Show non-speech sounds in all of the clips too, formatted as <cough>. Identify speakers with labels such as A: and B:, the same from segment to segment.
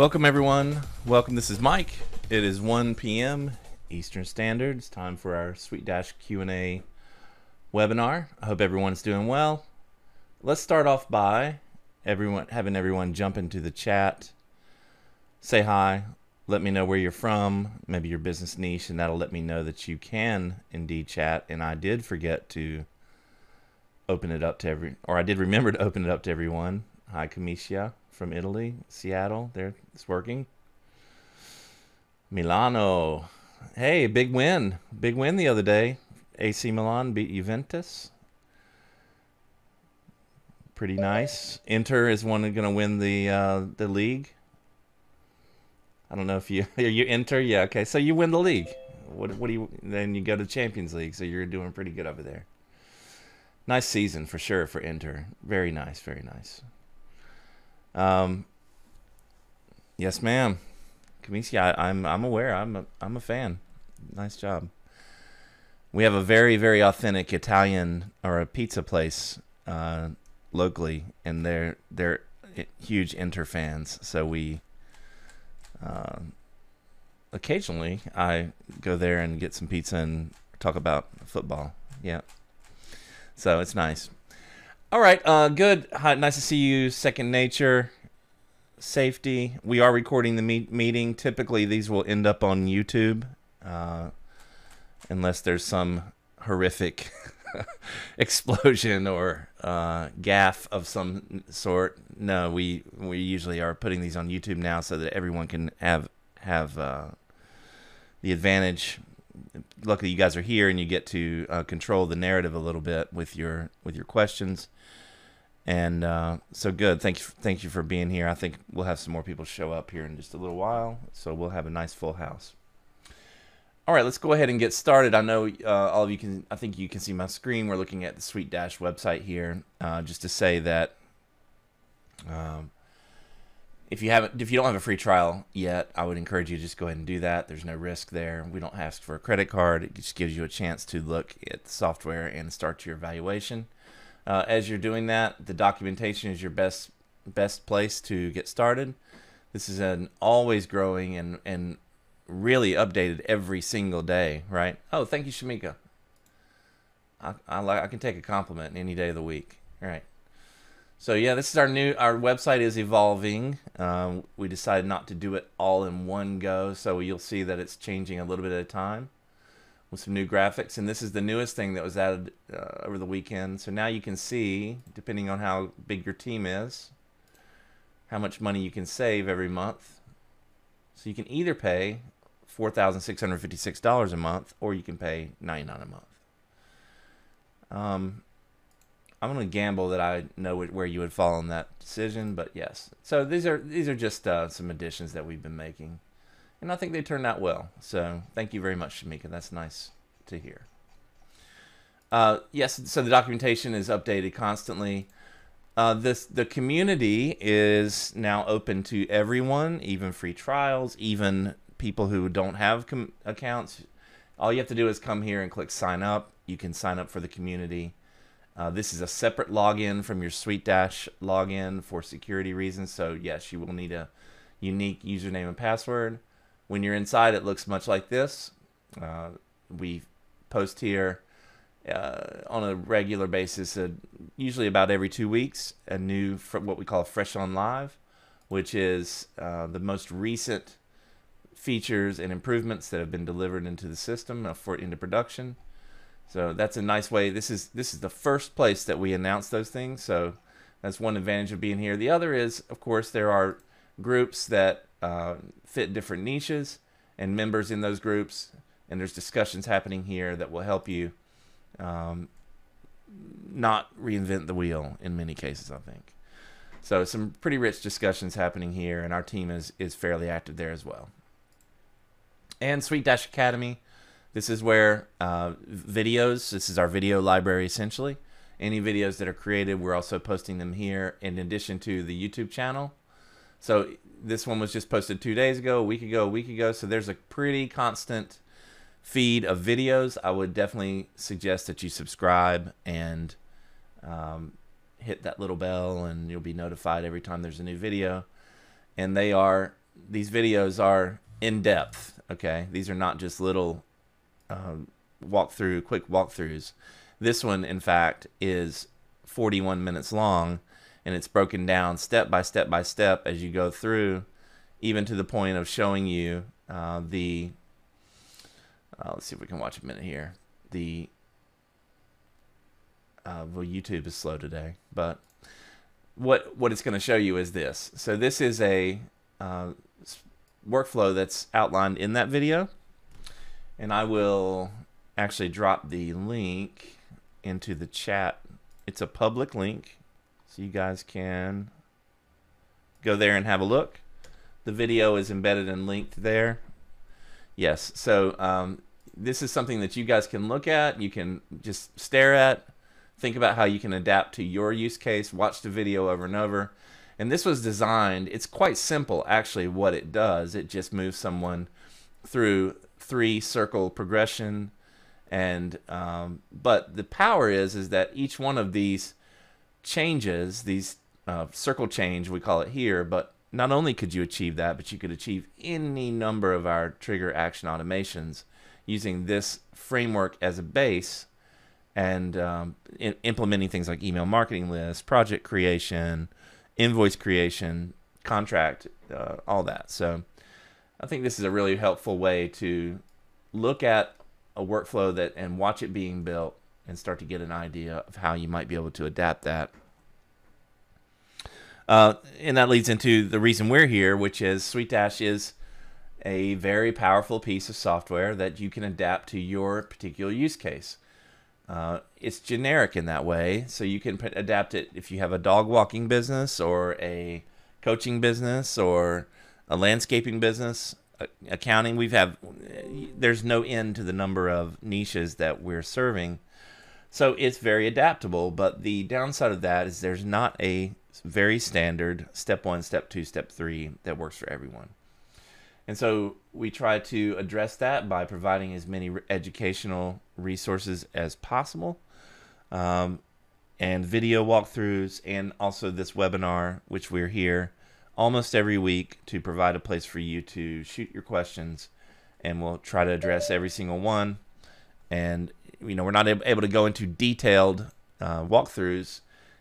A: Welcome everyone. Welcome. This is Mike. It is 1 p.m. Eastern Standard. It's time for our SuiteDash Q&A webinar. I hope everyone's doing well. Let's start off by everyone having everyone jump into the chat. Say hi. Let me know where you're from, maybe your business niche, and that'll let me know that you can indeed chat. And I did forget to open it up to every, or I did remember to open it up to everyone. Hi, Kamisha from Italy, Seattle. There, it's working. Milano. Hey, big win. Big win the other day. AC Milan beat Juventus. Pretty nice. Inter is one going to win the uh, the league. I don't know if you <laughs> you Inter. Yeah, okay. So you win the league. What what do you then you go to Champions League, so you're doing pretty good over there. Nice season for sure for Inter. Very nice, very nice. Um, yes, ma'am. Kamisia, I, am I'm aware. I'm a, I'm a fan. Nice job. We have a very very authentic Italian or a pizza place uh, locally, and they're they're huge Inter fans. So we uh, occasionally I go there and get some pizza and talk about football. Yeah. So it's nice. All right, uh, good. Hi, nice to see you. Second Nature, safety. We are recording the meet- meeting. Typically, these will end up on YouTube, uh, unless there's some horrific <laughs> explosion or uh, gaff of some sort. No, we we usually are putting these on YouTube now so that everyone can have have uh, the advantage luckily you guys are here and you get to uh, control the narrative a little bit with your with your questions and uh, so good. Thank you, thank you for being here. I think we'll have some more people show up here in just a little while, so we'll have a nice full house. All right, let's go ahead and get started. I know uh, all of you can. I think you can see my screen. We're looking at the SuiteDash website here, uh, just to say that um, if you haven't, if you don't have a free trial yet, I would encourage you to just go ahead and do that. There's no risk there. We don't ask for a credit card. It just gives you a chance to look at the software and start your evaluation. Uh, as you're doing that, the documentation is your best best place to get started. This is an always growing and and really updated every single day, right? Oh, thank you, Shamika. I I, like, I can take a compliment any day of the week. All right. So yeah, this is our new our website is evolving. Um, we decided not to do it all in one go, so you'll see that it's changing a little bit at a time with some new graphics. And this is the newest thing that was added uh, over the weekend. So now you can see, depending on how big your team is, how much money you can save every month. So you can either pay $4,656 a month or you can pay 99 a month. Um, I'm going to gamble that I know where you would fall on that decision, but yes. So these are these are just uh, some additions that we've been making and I think they turned out well. So thank you very much, Shamika. That's nice to hear. Uh, yes, so the documentation is updated constantly. Uh, this the community is now open to everyone, even free trials, even people who don't have accounts. All you have to do is come here and click sign up. You can sign up for the community. Uh, this is a separate login from your SuiteDash login for security reasons. So yes, you will need a unique username and password. When you're inside, it looks much like this. Uh, we post here uh, on a regular basis, uh, usually about every two weeks, a new what we call Fresh on Live, which is uh, the most recent features and improvements that have been delivered into the system uh, for into production. So that's a nice way. This is this is the first place that we announce those things. So that's one advantage of being here. The other is, of course, there are groups that uh, fit different niches and members in those groups. And there's discussions happening here that will help you um, not reinvent the wheel in many cases, I think. So some pretty rich discussions happening here, and our team is is fairly active there as well. And SuiteDash Academy, this is where uh, videos. This is our video library essentially. Any videos that are created, we're also posting them here in addition to the YouTube channel. So this one was just posted two days ago, a week ago, a week ago. So there's a pretty constant feed of videos. I would definitely suggest that you subscribe and um, hit that little bell, and you'll be notified every time there's a new video. And they are these videos are in depth. Okay, these are not just little uh, walkthrough, quick walkthroughs. This one, in fact, is 41 minutes long, and it's broken down step by step by step as you go through, even to the point of showing you uh, the. Uh, let's see if we can watch a minute here. The uh, well, YouTube is slow today, but what what it's going to show you is this. So this is a uh, workflow that's outlined in that video, and I will actually drop the link into the chat. It's a public link, so you guys can go there and have a look. The video is embedded and linked there. Yes, so um, this is something that you guys can look at. You can just stare at think about how you can adapt to your use case, watch the video over and over. And this was designed, it's quite simple actually what it does. It just moves someone through three circle progression and um, but the power is is that each one of these changes, these uh, circle change we call it here, but not only could you achieve that, but you could achieve any number of our trigger action automations using this framework as a base and um, in, implementing things like email marketing lists, project creation, invoice creation, contract, uh, all that. So I think this is a really helpful way to look at a workflow that and watch it being built and start to get an idea of how you might be able to adapt that. Uh, and that leads into the reason we're here, which is SuiteDash is a very powerful piece of software that you can adapt to your particular use case. Uh, it's generic in that way, so you can adapt it if you have a dog walking business or a coaching business or a landscaping business, accounting. We've have there's no end to the number of niches that we're serving, so it's very adaptable. But the downside of that is there's not a very standard step one, step two, step three that works for everyone. And so we try to address that by providing as many educational resources as possible, um, and video walkthroughs, and also this webinar, which we're here almost every week to provide a place for you to shoot your questions, and we'll try to address every single one. And you know, we're not able to go into detailed uh, walkthroughs.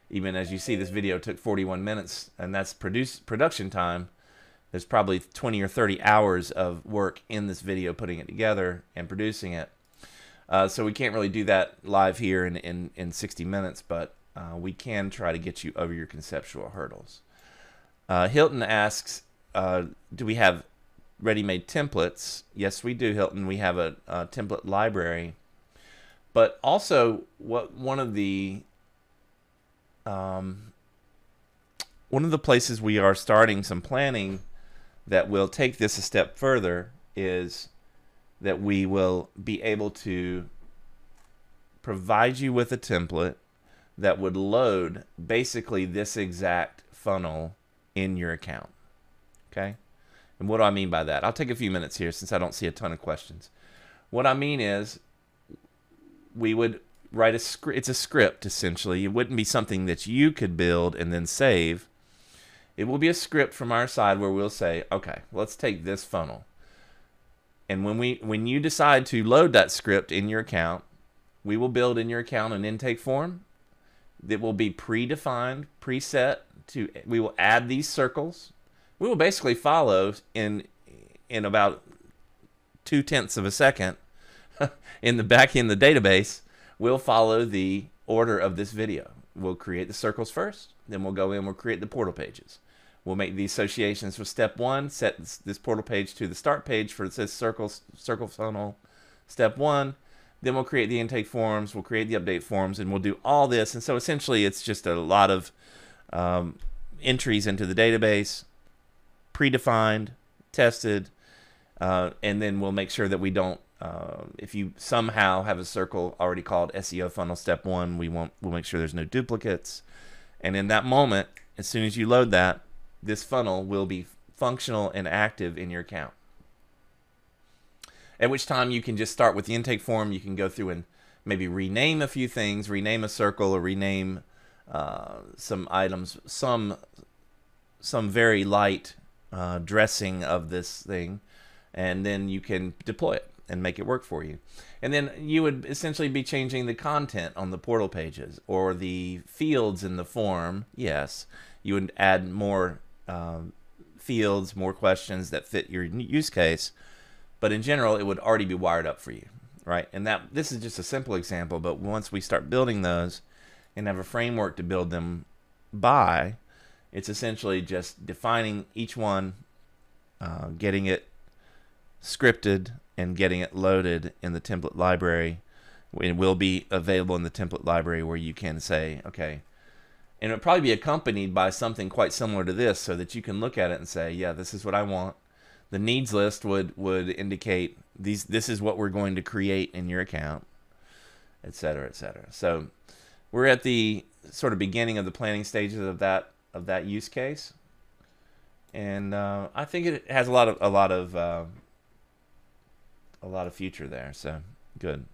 A: Even as you see, this video took 41 minutes, and that's produce production time there's probably 20 or 30 hours of work in this video putting it together and producing it. Uh, so we can't really do that live here in, in, in 60 minutes, but uh, we can try to get you over your conceptual hurdles. Uh, Hilton asks, uh, do we have ready-made templates? Yes, we do, Hilton. We have a, a template library. But also, what one of the um, one of the places we are starting some planning that will take this a step further is that we will be able to provide you with a template that would load basically this exact funnel in your account. Okay? And what do I mean by that? I'll take a few minutes here since I don't see a ton of questions. What I mean is we would write a script it's a script essentially. It wouldn't be something that you could build and then save. It will be a script from our side where we'll say, okay, let's take this funnel. And when we when you decide to load that script in your account, we will build in your account an intake form that will be predefined, preset to we will add these circles. We will basically follow in in about two tenths of a second <laughs> in the back in the database, we'll follow the order of this video. We'll create the circles first, then we'll go in, we'll create the portal pages. We'll make the associations for step one, set this, this portal page to the start page for it says circle, circle funnel step one. Then we'll create the intake forms, we'll create the update forms, and we'll do all this. And so essentially it's just a lot of um, entries into the database, predefined, tested, uh, and then we'll make sure that we don't uh, if you somehow have a circle already called SEO funnel step one, we won't we'll make sure there's no duplicates. And in that moment, as soon as you load that, this funnel will be functional and active in your account. At which time you can just start with the intake form. You can go through and maybe rename a few things, rename a circle, or rename uh, some items. Some some very light uh, dressing of this thing, and then you can deploy it and make it work for you. And then you would essentially be changing the content on the portal pages or the fields in the form. Yes, you would add more um, fields, more questions that fit your use case. But in general, it would already be wired up for you, right? And that this is just a simple example, but once we start building those and have a framework to build them by, it's essentially just defining each one, uh, getting it scripted, and getting it loaded in the template library. It will be available in the template library where you can say, okay, and it'll probably be accompanied by something quite similar to this so that you can look at it and say, yeah, this is what I want. The needs list would, would indicate these this is what we're going to create in your account, et cetera, et cetera. So we're at the sort of beginning of the planning stages of that of that use case, and uh, I think it has a lot of a lot of uh, a lot of future there. So good.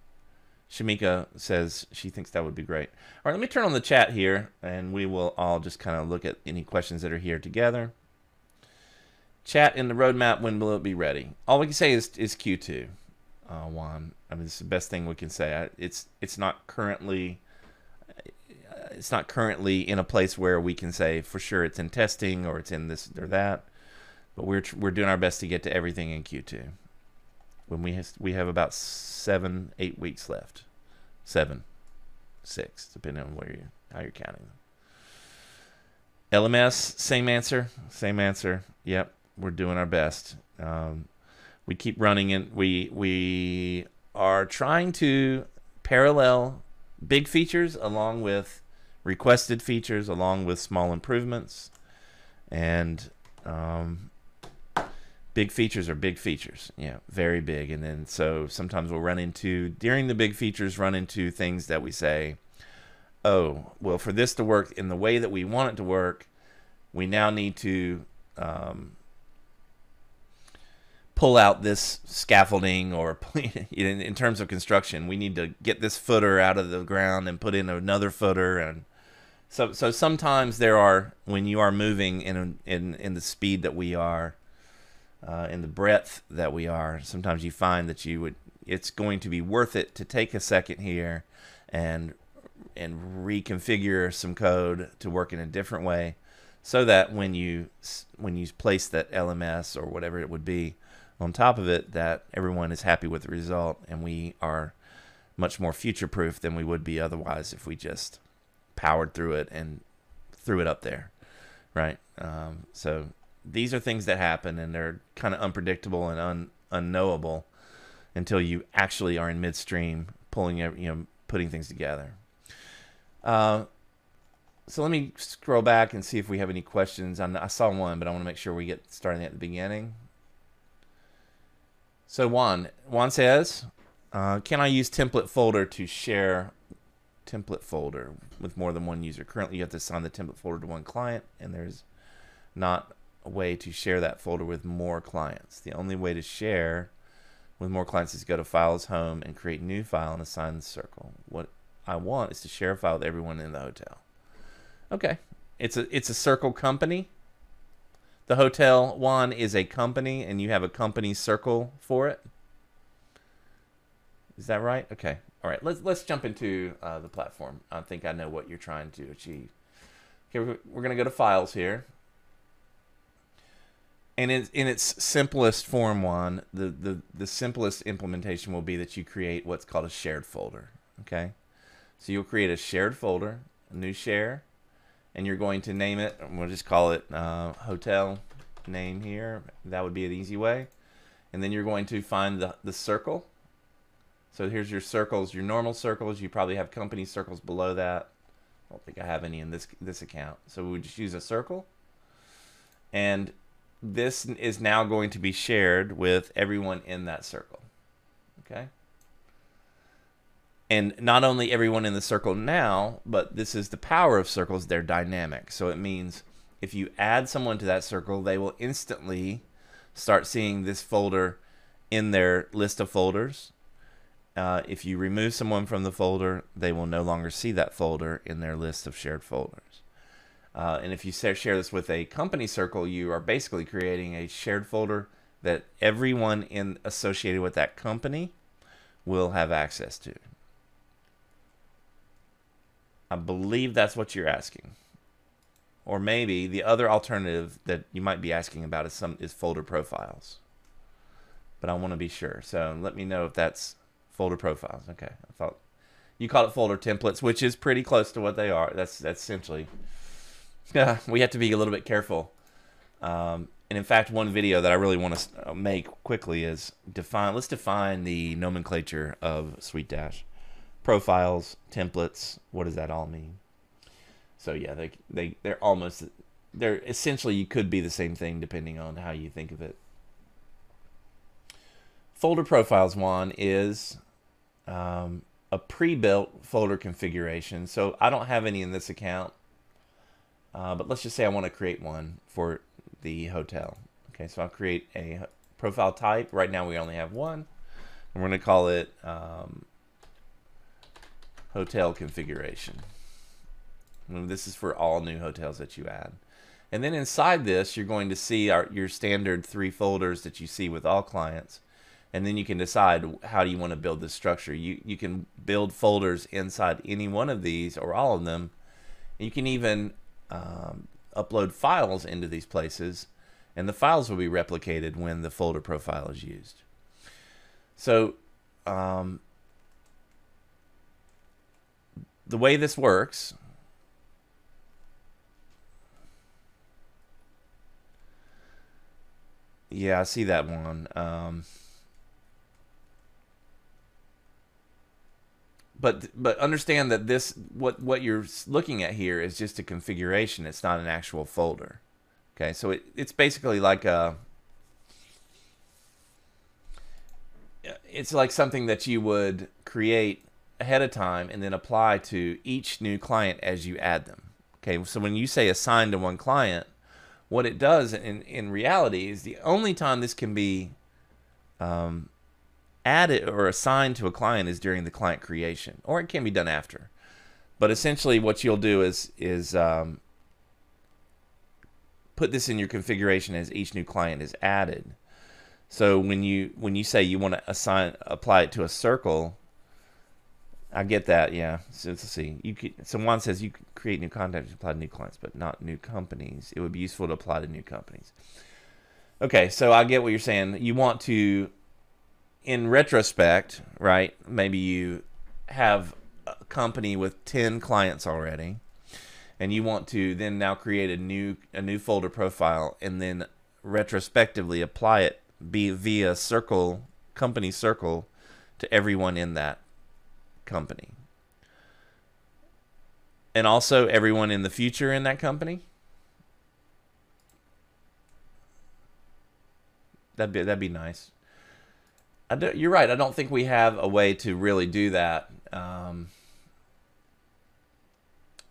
A: Shamika says she thinks that would be great. All right, let me turn on the chat here, and we will all just kind of look at any questions that are here together. Chat in the roadmap. When will it be ready? All we can say is is Q2. Uh, Juan. I mean, it's the best thing we can say. It's it's not currently it's not currently in a place where we can say for sure it's in testing or it's in this or that. But we're we're doing our best to get to everything in Q2 when we have, we have about seven, eight weeks left. Seven, six, depending on where you how you're counting them. LMS, same answer, same answer. Yep, we're doing our best. Um, we keep running and We we are trying to parallel big features along with requested features, along with small improvements, and um, big features are big features. Yeah very big. And then so sometimes we'll run into during the big features run into things that we say oh well for this to work in the way that we want it to work we now need to um, pull out this scaffolding or <laughs> in, in terms of construction. We need to get this footer out of the ground and put in another footer. And so so sometimes there are when you are moving in in in the speed that we are uh, in the breadth that we are, sometimes you find that you would it's going to be worth it to take a second here and and reconfigure some code to work in a different way so that when you when you place that LMS or whatever it would be on top of it that everyone is happy with the result and we are much more future proof than we would be otherwise if we just powered through it and threw it up there right? Um, so these are things that happen and they're kind of unpredictable and un, unknowable until you actually are in midstream pulling you know putting things together. Uh, so let me scroll back and see if we have any questions. I saw one but I want to make sure we get starting at the beginning. So Juan Juan says uh, can I use template folder to share template folder with more than one user? Currently you have to assign the template folder to one client and there's not way to share that folder with more clients. The only way to share with more clients is to go to Files Home and create new file and assign the circle. What I want is to share a file with everyone in the hotel. Okay, it's a it's a circle company. The hotel one is a company, and you have a company circle for it. Is that right? Okay. All right. Let's let's jump into uh, the platform. I think I know what you're trying to achieve. Okay, we're, we're going to go to Files here and in, in its simplest form one the, the the simplest implementation will be that you create what's called a shared folder okay? So you'll create a shared folder a new share and you're going to name it we'll just call it uh, hotel name here. That would be an easy way. And then you're going to find the, the circle. So here's your circles your normal circles. You probably have company circles below that. I don't think I have any in this this account. So we would just use a circle. And this is now going to be shared with everyone in that circle. Okay? And not only everyone in the circle now, but this is the power of circles, they're dynamic. So it means if you add someone to that circle, they will instantly start seeing this folder in their list of folders. Uh, if you remove someone from the folder, they will no longer see that folder in their list of shared folders. Uh, and if you share this with a company circle, you are basically creating a shared folder that everyone in associated with that company will have access to. I believe that's what you're asking. Or maybe the other alternative that you might be asking about is some is folder profiles. But I want to be sure. So let me know if that's folder profiles. Okay. I thought you call it folder templates, which is pretty close to what they are. That's that's essentially <laughs> we have to be a little bit careful. Um, and in fact, one video that I really want to uh, make quickly is define. Let's define the nomenclature of SuiteDash profiles, templates. What does that all mean? So yeah, they they they're almost they're essentially you could be the same thing depending on how you think of it. Folder profiles one is um, a pre-built folder configuration. So I don't have any in this account, uh, but let's just say I want to create one for the hotel. Okay, so I'll create a profile type. Right now we only have one. And we're going to call it um, hotel configuration. This is for all new hotels that you add. And then inside this, you're going to see our, your standard three folders that you see with all clients. And then you can decide how do you want to build this structure. You, you can build folders inside any one of these or all of them. You can even um, upload files into these places and the files will be replicated when the folder profile is used. So um, the way this works Yeah, I see that one. Um, but but understand that this what what you're looking at here is just a configuration. It's not an actual folder. Okay, so it, it's basically like a it's like something that you would create ahead of time and then apply to each new client as you add them. Okay, so when you say assign to one client, what it does in, in reality is the only time this can be um, added or assigned to a client is during the client creation, or it can be done after. But essentially, what you'll do is is um, put this in your configuration as each new client is added. So when you when you say you want to assign apply it to a circle, I get that, yeah. So let's see. You could, Juan says you create new contacts apply to new clients, but not new companies. It would be useful to apply to new companies. Okay, so I get what you're saying. You want to, in retrospect, right? Maybe you have a company with ten clients already, and you want to then now create a new a new folder profile, and then retrospectively apply it be via circle company circle to everyone in that company. And also everyone in the future in that company. That'd be that'd be nice. You're right. I don't think we have a way to really do that. Um,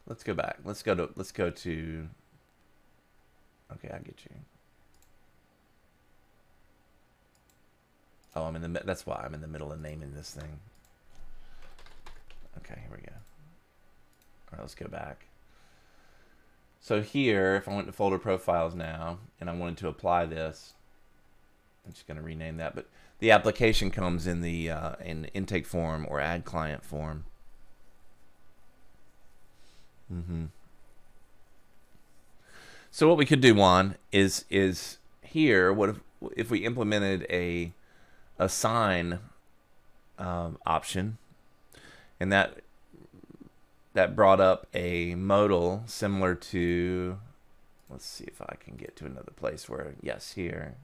A: let's go back. Let's go to let's go to. Okay, I get you. Oh, I'm in the. That's why I'm in the middle of naming this thing. Okay, here we go. All right, let's go back. So here, if I went to folder profiles now, and I wanted to apply this, I'm just going to rename that. But the application comes in the uh, in intake form or add client form. Mm-hmm. So what we could do, Juan, is is here. What if if we implemented a assign um, option and that that brought up a modal similar to let's see if I can get to another place where yes here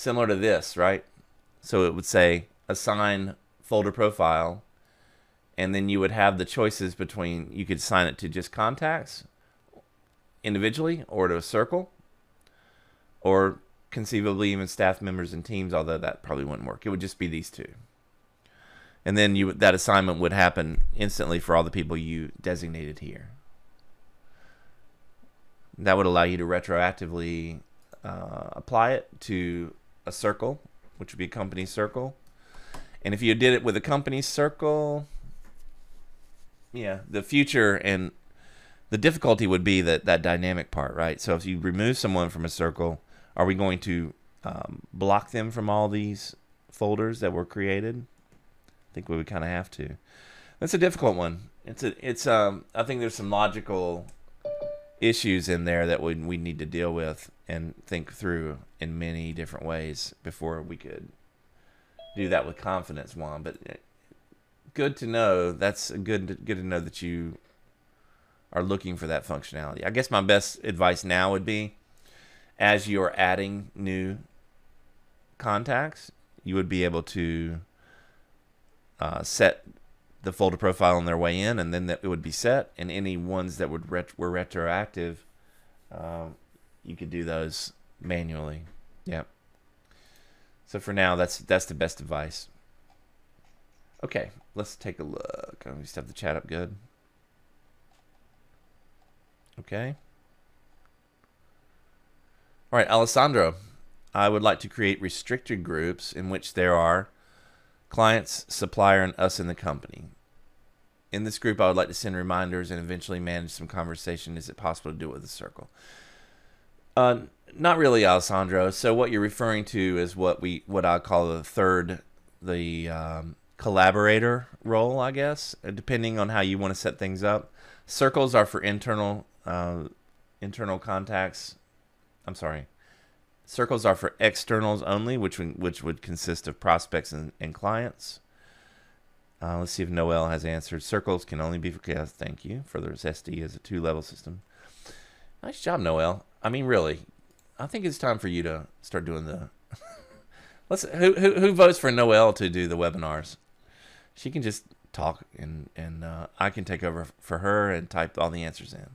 A: similar to this right? So it would say assign folder profile and then you would have the choices between you could assign it to just contacts individually or to a circle or conceivably even staff members and teams although that probably wouldn't work. It would just be these two. And then you that assignment would happen instantly for all the people you designated here. That would allow you to retroactively uh, apply it to a circle, which would be a company circle. And if you did it with a company circle, yeah, the future and the difficulty would be that that dynamic part, right? So if you remove someone from a circle, are we going to um, block them from all these folders that were created? I think we would kind of have to. That's a difficult one. It's a it's um I think there's some logical issues in there that we we need to deal with and think through in many different ways before we could do that with confidence, Juan. But eh, good to know. That's good good to know that you are looking for that functionality. I guess my best advice now would be as you're adding new contacts, you would be able to uh, set the folder profile on their way in, and then that it would be set. And any ones that would ret- were retroactive, uh, you could do those manually. Yep. So for now, that's that's the best advice. Okay, let's take a look. We just have the chat up good. Okay. All right, Alessandro, I would like to create restricted groups in which there are clients, supplier, and us in the company. In this group, I would like to send reminders and eventually manage some conversation. Is it possible to do it with a circle? Uh, not really, Alessandro. So what you're referring to is what we what I call the third, the um, collaborator role, I guess, uh, depending on how you want to set things up. Circles are for internal uh, internal contacts. I'm sorry. Circles are for externals only, which which would consist of prospects and, and clients. Uh, let's see if Noel has answered. Circles can only be for chaos. Thank you. Further, SD is a two-level system. Nice job, Noel. I mean, really, I think it's time for you to start doing the. <laughs> Let's who, who who votes for Noel to do the webinars? She can just talk and and uh, I can take over for her and type all the answers in.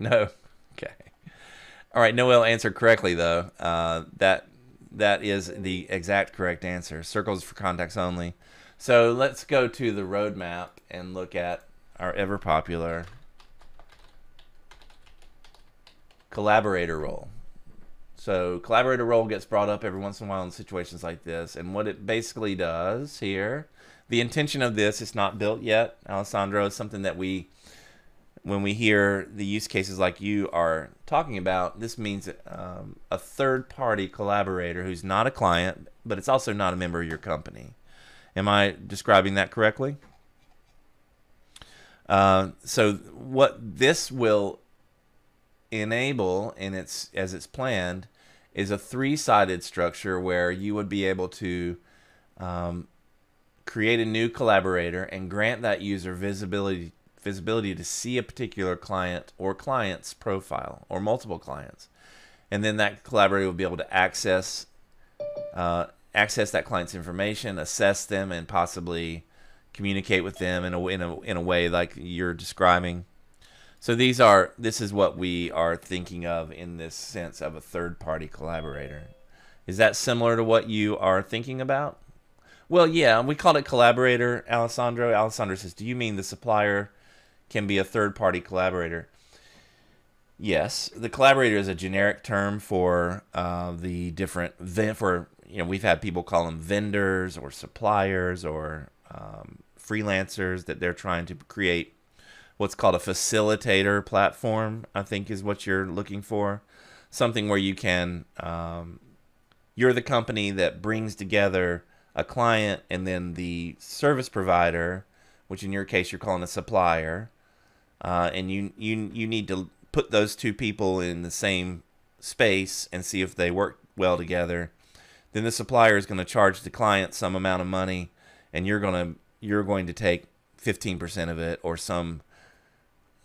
A: <laughs> no. All right. Noel answered correctly though. Uh, that that is the exact correct answer. Circles for contacts only. So let's go to the roadmap and look at our ever popular collaborator role. So collaborator role gets brought up every once in a while in situations like this. And what it basically does here, the intention of this is not built yet, Alessandro, is something that we when we hear the use cases like you are talking about, this means um, a third party collaborator who's not a client, but it's also not a member of your company. Am I describing that correctly? Uh, so what this will enable in its as it's planned is a three-sided structure where you would be able to um, create a new collaborator and grant that user visibility visibility to see a particular client or client's profile or multiple clients. And then that collaborator will be able to access uh, access that client's information, assess them, and possibly communicate with them in a, in a, in a way like you're describing. So these are this is what we are thinking of in this sense of a third party collaborator. Is that similar to what you are thinking about? Well, yeah, we called it collaborator, Alessandro. Alessandro says, "Do you mean the supplier can be a third party collaborator. Yes, the collaborator is a generic term for uh, the different for you know we've had people call them vendors or suppliers or um, freelancers that they're trying to create what's called a facilitator platform. I think is what you're looking for, something where you can um, you're the company that brings together a client and then the service provider, which in your case you're calling a supplier, uh, and you you you need to put those two people in the same space and see if they work well together. Then the supplier is going to charge the client some amount of money, and you're going to you're going to take 15% of it or some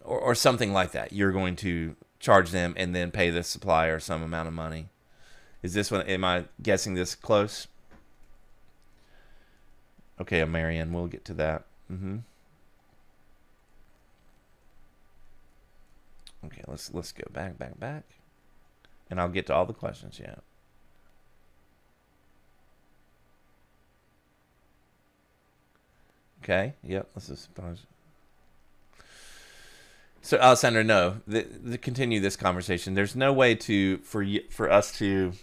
A: or, or something like that. You're going to charge them and then pay the supplier some amount of money. Is this one? Am I guessing this close? Okay, Marianne, we'll get to that. Mm-hmm. Okay, let's let's go back, back, back. And I'll get to all the questions, yeah. Okay, yep, just suppose. So Alessandra, no, the, the continue this conversation. There's no way to for you, for us to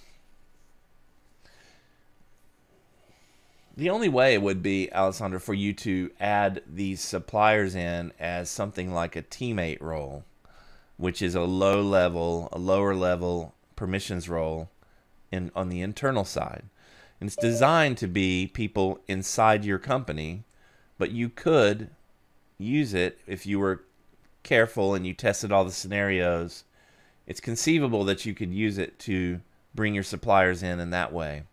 A: The only way would be, Alessandra, for you to add these suppliers in as something like a teammate role, which is a low level, a lower level permissions role in on the internal side. And it's designed to be people inside your company, but you could use it if you were careful and you tested all the scenarios. It's conceivable that you could use it to bring your suppliers in in that way.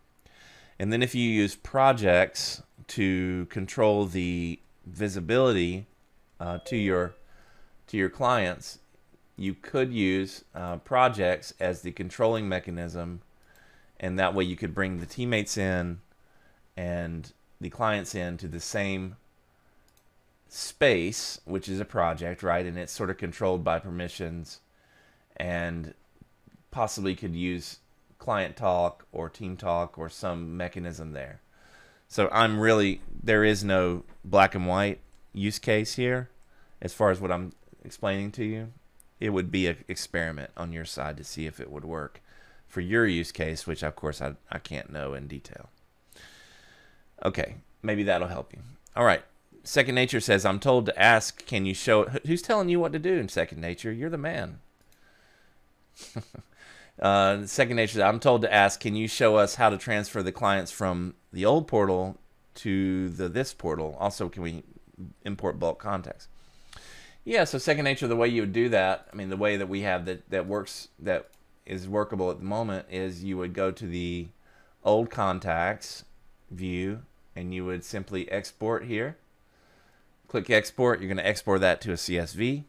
A: And then if you use projects to control the visibility uh, to your to your clients, you could use uh, projects as the controlling mechanism, and that way you could bring the teammates in and the clients in to the same space, which is a project, right? And it's sort of controlled by permissions, and possibly could use client talk or team talk or some mechanism there. So I'm really there is no black and white use case here as far as what I'm explaining to you. It would be an experiment on your side to see if it would work for your use case, which of course I, I can't know in detail. Okay, maybe that'll help you. All right. Second Nature says, I'm told to ask, can you show it? Who's telling you what to do in Second Nature? You're the man. <laughs> Uh, second nature, I'm told to ask, can you show us how to transfer the clients from the old portal to the this portal? Also, can we import bulk contacts? Yeah, so second nature, the way you would do that, I mean, the way that we have that that works that is workable at the moment is you would go to the old contacts view and you would simply export here. Click export. You're going to export that to a CSV.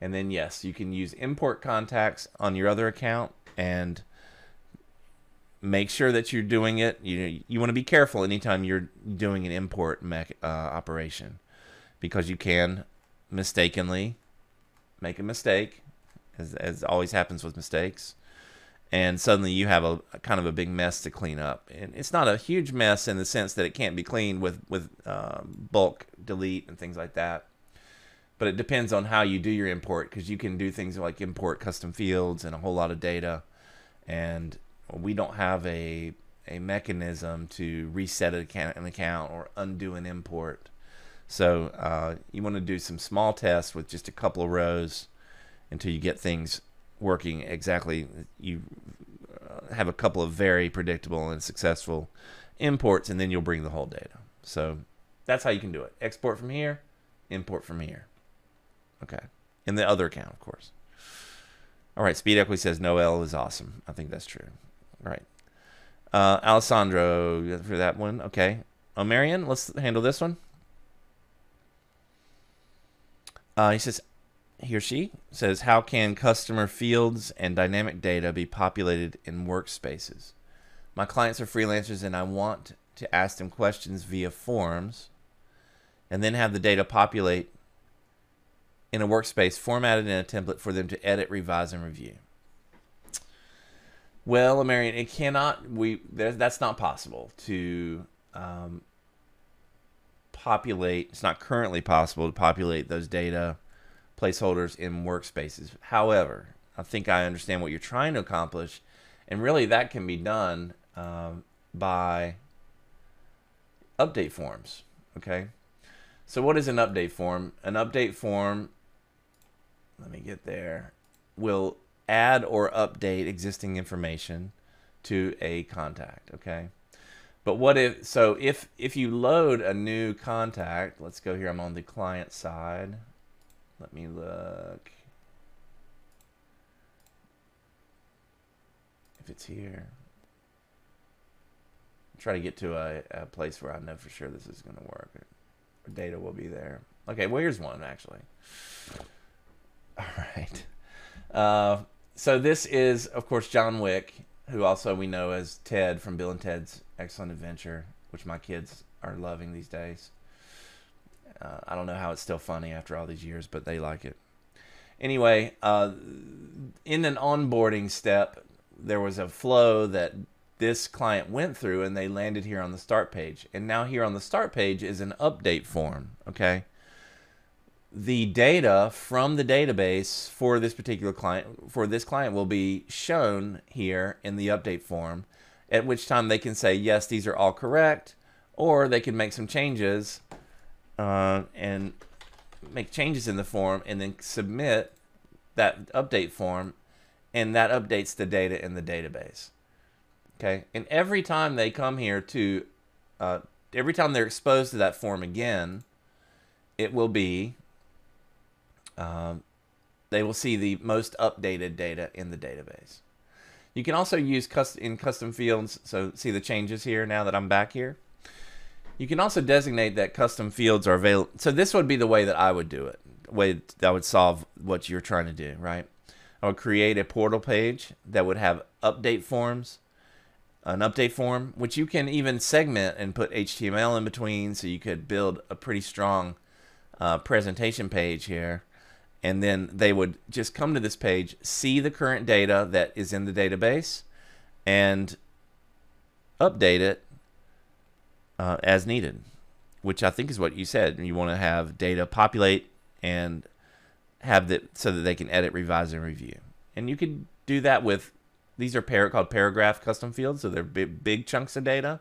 A: And then yes, you can use import contacts on your other account and make sure that you're doing it. You you want to be careful anytime you're doing an import uh, operation because you can mistakenly make a mistake, as as always happens with mistakes, and suddenly you have a, a kind of a big mess to clean up. And it's not a huge mess in the sense that it can't be cleaned with with uh, bulk delete and things like that but it depends on how you do your import because you can do things like import custom fields and a whole lot of data and we don't have a a mechanism to reset an account or undo an import so uh, you want to do some small tests with just a couple of rows until you get things working exactly you uh, have a couple of very predictable and successful imports and then you'll bring the whole data so that's how you can do it export from here import from here Okay. In the other account, of course. All right. Speed Equity says Noel is awesome. I think that's true. All right. Uh, Alessandro for that one. Okay. Uh, Marion, let's handle this one. Uh, he says, he or she says, how can customer fields and dynamic data be populated in workspaces? My clients are freelancers and I want to ask them questions via forms and then have the data populate in a workspace formatted in a template for them to edit, revise, and review. Well, Marion, it cannot. We that's not possible to um, populate. It's not currently possible to populate those data placeholders in workspaces. However, I think I understand what you're trying to accomplish, and really that can be done um, by update forms. Okay. So what is an update form? An update form let me get there, will add or update existing information to a contact, okay? But what if, so if, if you load a new contact, let's go here, I'm on the client side. Let me look. If it's here. Try to get to a, a place where I know for sure this is going to work. Or data will be there. Okay, well, here's one, actually. <laughs> All right. Uh, so this is, of course, John Wick, who also we know as Ted from Bill and Ted's Excellent Adventure, which my kids are loving these days. Uh, I don't know how it's still funny after all these years, but they like it. Anyway, uh, in an onboarding step, there was a flow that this client went through, and they landed here on the start page. And now here on the start page is an update form. Okay the data from the database for this particular client for this client will be shown here in the update form at which time they can say yes these are all correct or they can make some changes uh, and make changes in the form and then submit that update form and that updates the data in the database. Okay? And every time they come here to uh, every time they're exposed to that form again it will be um, they will see the most updated data in the database you can also use custom in custom fields so see the changes here now that I'm back here you can also designate that custom fields are available. So this would be the way that I would do it, way that would solve what you're trying to do, right? I would create a portal page that would have update forms, an update form, which you can even segment and put HTML in between, so you could build a pretty strong uh, presentation page here. And then they would just come to this page, see the current data that is in the database, and update it uh, as needed, which I think is what you said. You want to have data populate and have that so that they can edit, revise, and review. And you could do that with these are par- called paragraph custom fields, so they're big, big chunks of data,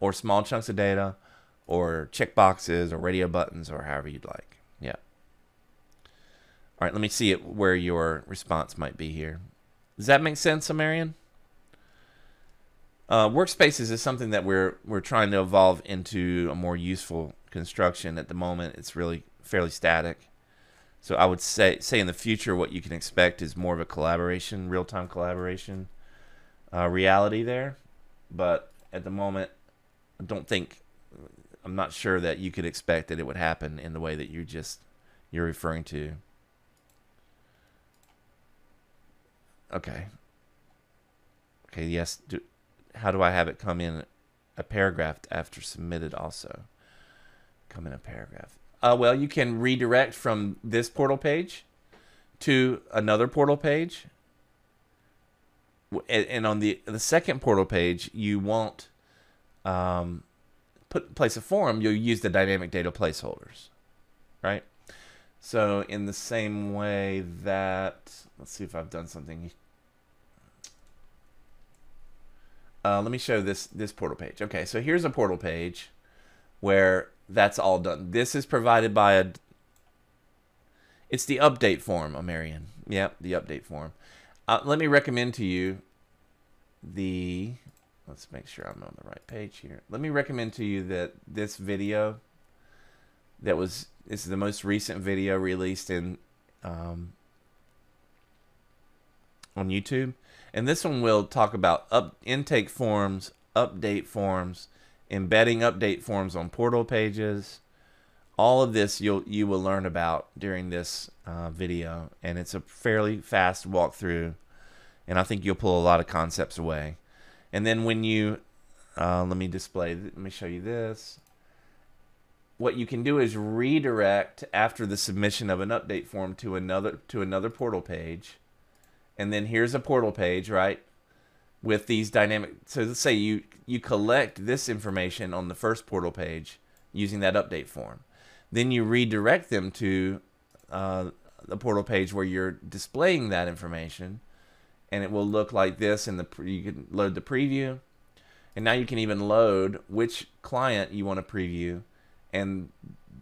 A: or small chunks of data, or checkboxes, or radio buttons, or however you'd like. Yeah. All right, let me see it where your response might be here. Does that make sense, Amarian? Uh, workspaces is something that we're we're trying to evolve into a more useful construction. At the moment, it's really fairly static. So I would say say in the future, what you can expect is more of a collaboration, real time collaboration uh, reality there. But at the moment, I don't think I'm not sure that you could expect that it would happen in the way that you just you're referring to. Okay. Okay. Yes. Do, how do I have it come in a paragraph after submitted also? Come in a paragraph. Uh, well, you can redirect from this portal page to another portal page. And, on the the second portal page, you won't um, put place a form. You'll use the dynamic data placeholders, right? So in the same way that let's see if I've done something Uh, let me show this this portal page. Okay, so here's a portal page where that's all done. This is provided by a. It's the update form, Amarian. Yep, the update form. Uh, let me recommend to you the. Let's make sure I'm on the right page here. Let me recommend to you that this video that was this is the most recent video released in um, on YouTube. And this one will talk about up intake forms, update forms, embedding update forms on portal pages. All of this you'll you will learn about during this uh, video, and it's a fairly fast walkthrough, and I think you'll pull a lot of concepts away. And then when you uh, let me display, let me show you this. What you can do is redirect after the submission of an update form to another to another portal page and then here's a portal page, right? With these dynamic, so let's say you you collect this information on the first portal page using that update form, then you redirect them to uh, the portal page where you're displaying that information, and it will look like this. And the you can load the preview, and now you can even load which client you want to preview, and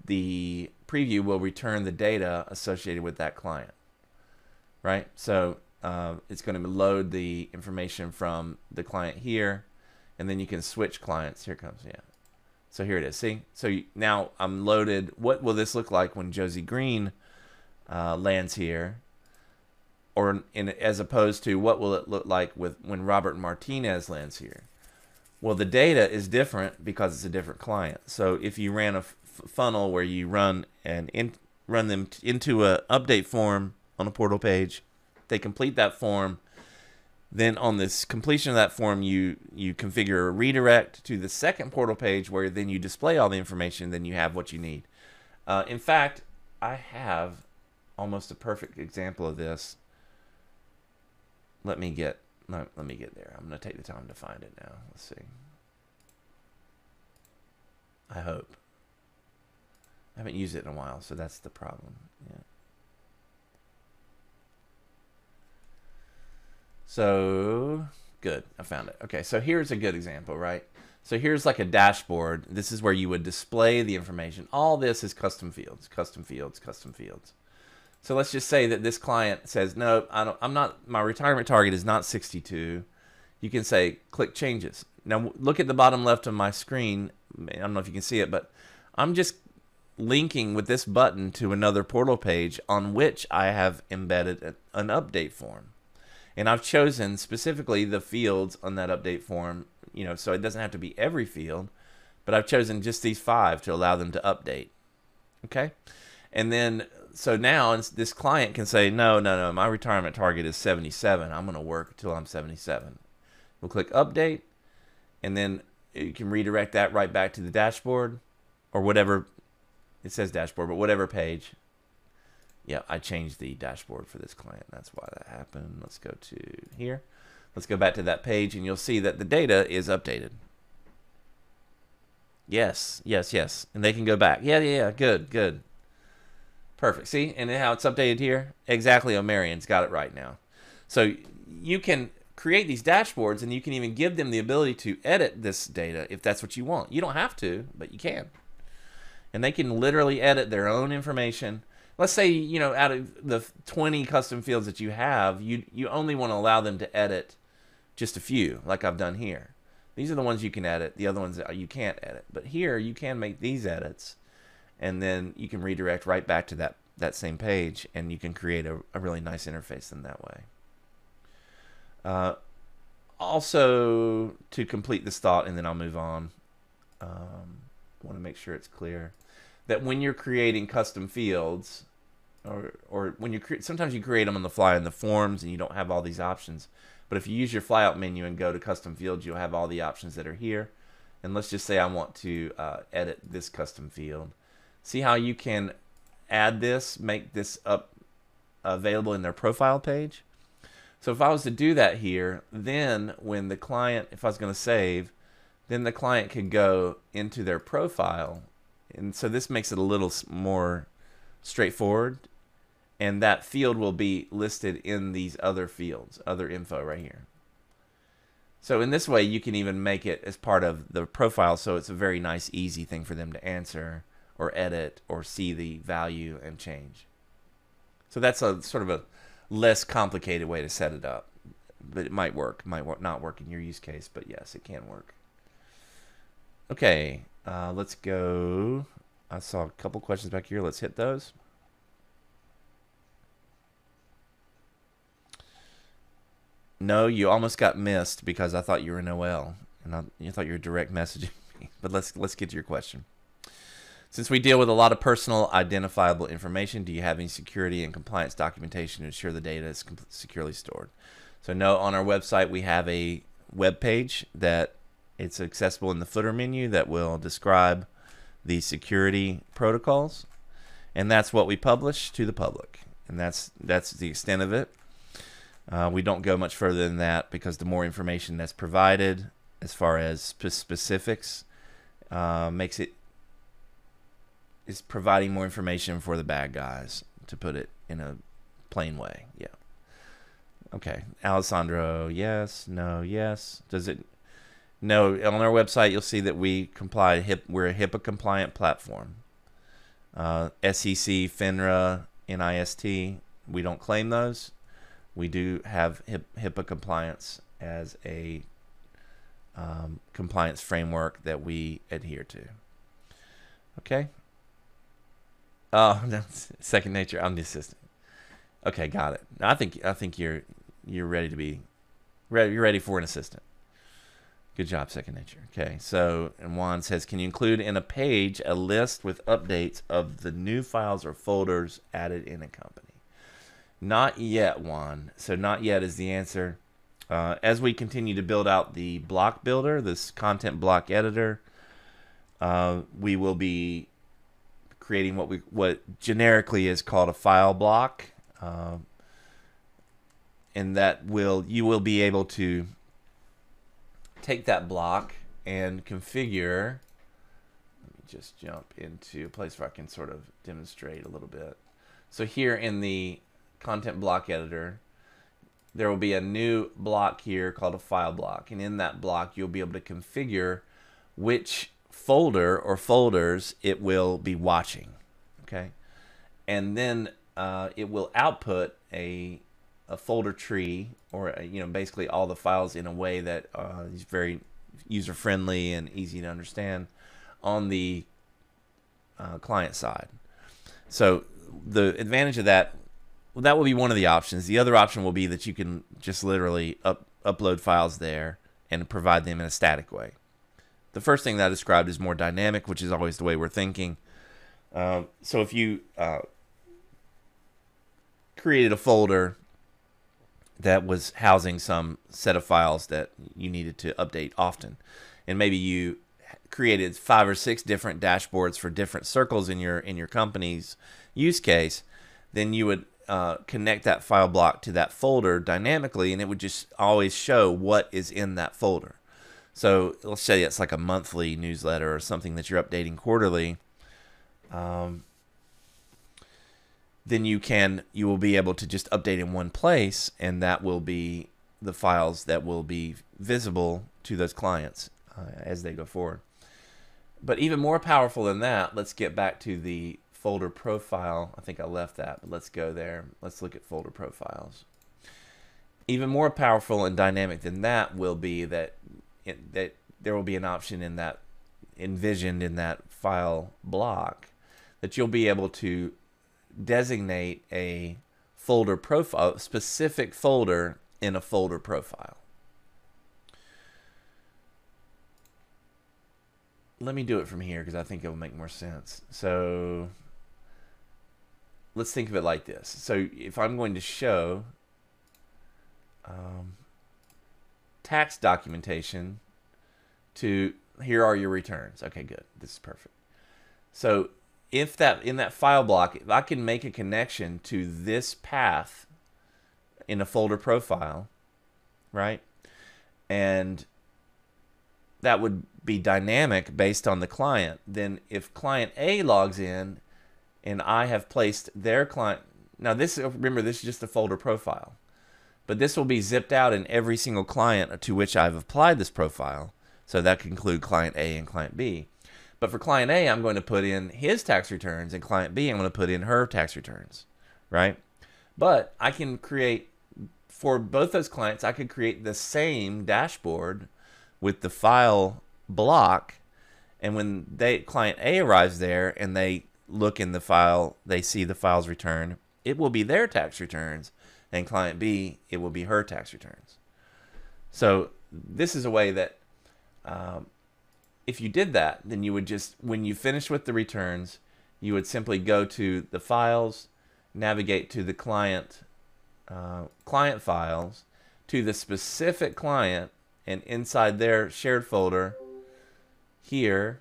A: the preview will return the data associated with that client. Right? So uh, it's going to load the information from the client here, and then you can switch clients. Here comes, yeah. So here it is. See? So you, now I'm loaded. What will this look like when Josie Green uh, lands here? Or in, as opposed to what will it look like with when Robert Martinez lands here? Well, the data is different because it's a different client. So if you ran a funnel where you run and run them into a update form on a portal page, they complete that form. Then on this completion of that form, you you configure a redirect to the second portal page where then you display all the information. Then you have what you need. Uh, in fact, I have almost a perfect example of this. Let me get let, let me get there. I'm going to take the time to find it now. Let's see. I hope. I haven't used it in a while, so that's the problem. Yeah. So good, I found it. Okay, so here's a good example, right? So here's like a dashboard. This is where you would display the information. All this is custom fields, custom fields, custom fields. So let's just say that this client says, no, I don't, I'm not, my retirement target is not 62. You can say, click changes. Now look at the bottom left of my screen. I don't know if you can see it, but I'm just linking with this button to another portal page on which I have embedded an update form. And I've chosen specifically the fields on that update form you know, so it doesn't have to be every field, but I've chosen just these five to allow them to update. Okay. And then, so now this client can say, no, no, no, my retirement target is 77. I'm going to work until I'm 77. We'll click update, and then you can redirect that right back to the dashboard or whatever. It says dashboard, but whatever page. Yeah, I changed the dashboard for this client. That's why that happened. Let's go to here. Let's go back to that page and you'll see that the data is updated. Yes, yes, yes. And they can go back. Yeah, yeah, yeah. Good, good. Perfect. See? And how it's updated here? Exactly. O'Marion's got it right now. So you can create these dashboards and you can even give them the ability to edit this data if that's what you want. You don't have to, but you can. And they can literally edit their own information let's say you know out of the 20 custom fields that you have you you only want to allow them to edit just a few, like I've done here. These are the ones you can edit. The other ones you can't edit. But here you can make these edits, and then you can redirect right back to that, that same page, and you can create a, a really nice interface in that way. Uh, also, to complete this thought, and then I'll move on, um, want to make sure it's clear that when you're creating custom fields, or, or when you create, sometimes you create them on the fly in the forms and you don't have all these options. But if you use your flyout menu and go to custom fields, you'll have all the options that are here. And let's just say I want to uh, edit this custom field. See how you can add this, make this up available in their profile page. So if I was to do that here, then when the client, if I was going to save, then the client could go into their profile. And so this makes it a little more straightforward and that field will be listed in these other fields, other info right here. So in this way, you can even make it as part of the profile, so it's a very nice, easy thing for them to answer or edit or see the value and change. So that's a sort of a less complicated way to set it up, but it might work, might not work in your use case, but yes, it can work. Okay, uh, let's go. I saw a couple questions back here. Let's hit those. No, you almost got missed because I thought you were Noel, and I, you thought you were direct messaging <laughs> me. But let's let's get to your question. Since we deal with a lot of personal identifiable information, do you have any security and compliance documentation to ensure the data is securely stored? So no, on our website we have a web page that it's accessible in the footer menu that will describe the security protocols, and that's what we publish to the public, and that's that's the extent of it. Uh, we don't go much further than that because the more information that's provided, as far as sp- specifics, uh, makes it is providing more information for the bad guys, to put it in a plain way. Yeah. Okay, Alessandro. Yes. No. Yes. Does it? No. On our website, you'll see that we comply. HIP, we're a HIPAA compliant platform. Uh, SEC, FINRA, NIST. We don't claim those we do have HIPAA compliance as a um, compliance framework that we adhere to. Okay. Oh, <laughs> that's second nature. I'm the assistant. Okay, got it. I think I think you're you're ready to be ready. You're ready for an assistant. Good job, second nature. Okay, so and Juan says, can you include in a page a list with updates of the new files or folders added in a company? Not yet, Juan. So not yet is the answer. Uh, as we continue to build out the block builder, this content block editor, uh, we will be creating what we what generically is called a file block, uh, and that will you will be able to take that block and configure. Let me just jump into a place where I can sort of demonstrate a little bit. So here in the content block editor, there will be a new block here called a file block. And in that block, you'll be able to configure which folder or folders it will be watching. Okay, and then uh, it will output a a folder tree or a, you know basically all the files in a way that uh, is very user friendly and easy to understand on the uh, client side. So the advantage of that, well, that will be one of the options. The other option will be that you can just literally up, upload files there and provide them in a static way. The first thing that I described is more dynamic, which is always the way we're thinking. Um, so if you uh, created a folder that was housing some set of files that you needed to update often, and maybe you created five or six different dashboards for different circles in your in your company's use case, then you would uh, connect that file block to that folder dynamically, and it would just always show what is in that folder. So let's say it's like a monthly newsletter or something that you're updating quarterly. Um, then you can you will be able to just update in one place, and that will be the files that will be visible to those clients uh, as they go forward. But even more powerful than that, let's get back to the folder profile. I think I left that, but let's go there. Let's look at folder profiles. Even more powerful and dynamic than that will be that it, that there will be an option in that envisioned in that file block that you'll be able to designate a folder profile, specific folder in a folder profile. let me do it from here because I think it will make more sense. So let's think of it like this. So if I'm going to show um, tax documentation to here are your returns. Okay, good. This is perfect. So if that in that file block, if I can make a connection to this path in a folder profile, right? And that would be dynamic based on the client. Then if client A logs in and I have placed their client, now this, remember this is just a folder profile, but this will be zipped out in every single client to which I've applied this profile. So that can include client A and client B. But for client A, I'm going to put in his tax returns, and client B, I'm going to put in her tax returns, right? But I can create, for both those clients, I could create the same dashboard with the file block and when they client A arrives there and they look in the file, they see the file's return, it will be their tax returns, and client B, it will be her tax returns. So this is a way that um, if you did that, then you would just, when you finish with the returns, you would simply go to the files, navigate to the client uh, client files, to the specific client, and inside their shared folder, here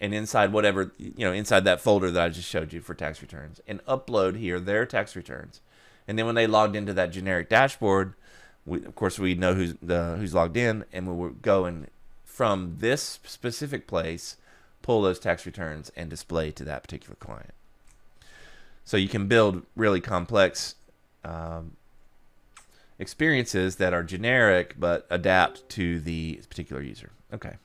A: and inside whatever you know inside that folder that I just showed you for tax returns and upload here their tax returns. And then when they logged into that generic dashboard we, of course we know who's the who's logged in and we will go and from this specific place pull those tax returns and display to that particular client. So you can build really complex um, experiences that are generic but adapt to the particular user. Okay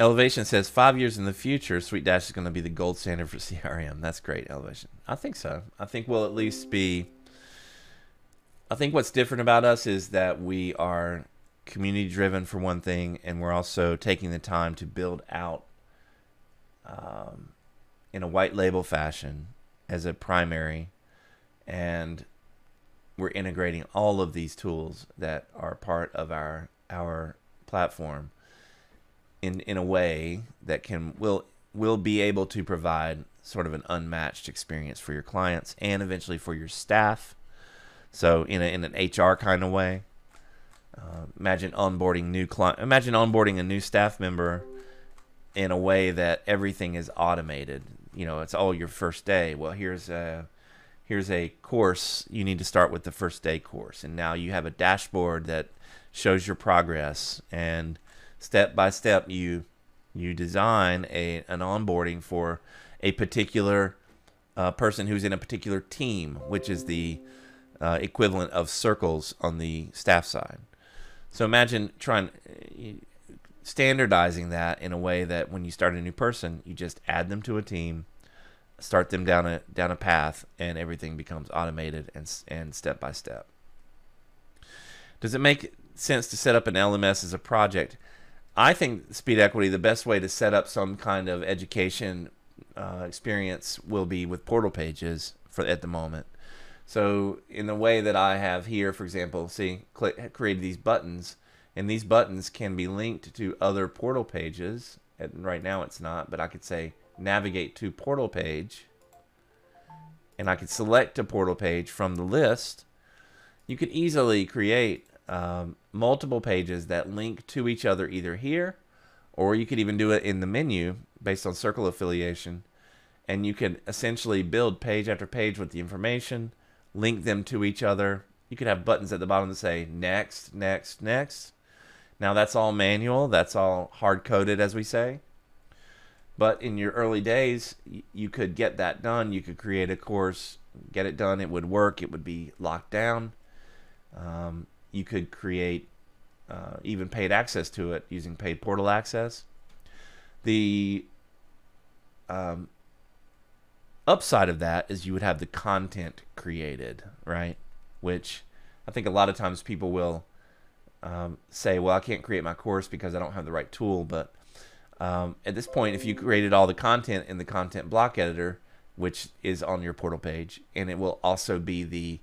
A: Elevation says five years in the future, SuiteDash is going to be the gold standard for <laughs> CRM. That's great, Elevation. I think so. I think we'll at least be. I think what's different about us is that we are community driven for one thing, and we're also taking the time to build out um, in a white label fashion as a primary, and we're integrating all of these tools that are part of our our platform in in a way that can will will be able to provide sort of an unmatched experience for your clients and eventually for your staff. So in a, in an HR kind of way. Uh, imagine onboarding new client. Imagine onboarding a new staff member in a way that everything is automated. You know, it's all your first day. Well, here's a here's a course. You need to start with the first day course, and now you have a dashboard that shows your progress and step by step you you design a an onboarding for a particular uh, person who's in a particular team, which is the uh, equivalent of circles on the staff side. So imagine trying standardizing that in a way that when you start a new person, you just add them to a team, start them down a down a path, and everything becomes automated and and step by step. Does it make sense to set up an LMS as a project? I think Speed Equity, the best way to set up some kind of education uh, experience will be with portal pages for at the moment. So in the way that I have here, for example, see, click, created these buttons, and these buttons can be linked to other portal pages. And right now it's not, but I could say navigate to portal page, and I could select a portal page from the list. You could easily create um, multiple pages that link to each other either here, or you could even do it in the menu based on circle affiliation. And you could essentially build page after page with the information link them to each other. You could have buttons at the bottom that say next, next, next. Now that's all manual, that's all hard coded, as we say. But in your early days, you could get that done. You could create a course, get it done. It would work. It would be locked down. Um, you could create uh, even paid access to it using paid portal access. The um, upside of that is you would have the content created, right? Which I think a lot of times people will um, say, well, I can't create my course because I don't have the right tool. But um, at this point, if you created all the content in the content block editor, which is on your portal page, and it will also be the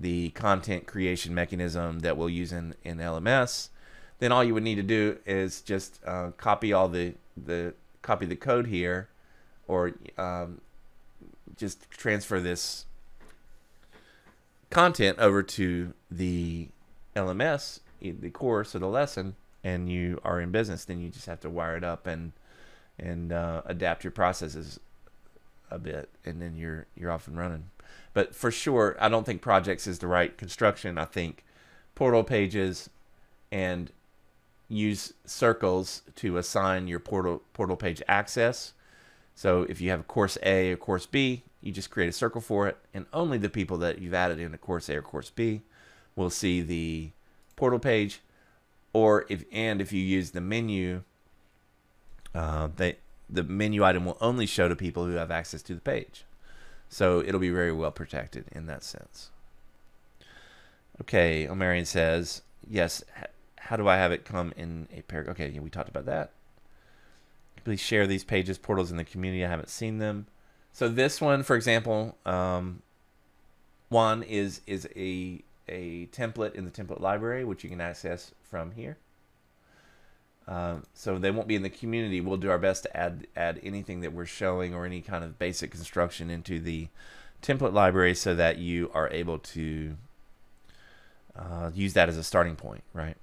A: the content creation mechanism that we'll use in, in LMS, then all you would need to do is just uh, copy all the the copy the code here, or um, just transfer this content over to the LMS, the course or the lesson, and you are in business. Then you just have to wire it up and and uh, adapt your processes a bit, and then you're you're off and running. But for sure, I don't think projects is the right construction. I think portal pages and use circles to assign your portal portal page access so if you have a course A or course B, you just create a circle for it, and only the people that you've added into course A or course B will see the portal page. Or if and if you use the menu, uh, they, the menu item will only show to people who have access to the page. So it'll be very well protected in that sense. Okay, Omarion says, yes, how do I have it come in a paragraph? Okay, yeah, we talked about that. Please share these pages, portals in the community. I haven't seen them. So this one, for example, um, one is is a a template in the template library, which you can access from here. Um, so they won't be in the community. We'll do our best to add add anything that we're showing or any kind of basic construction into the template library so that you are able to uh, use that as a starting point, right?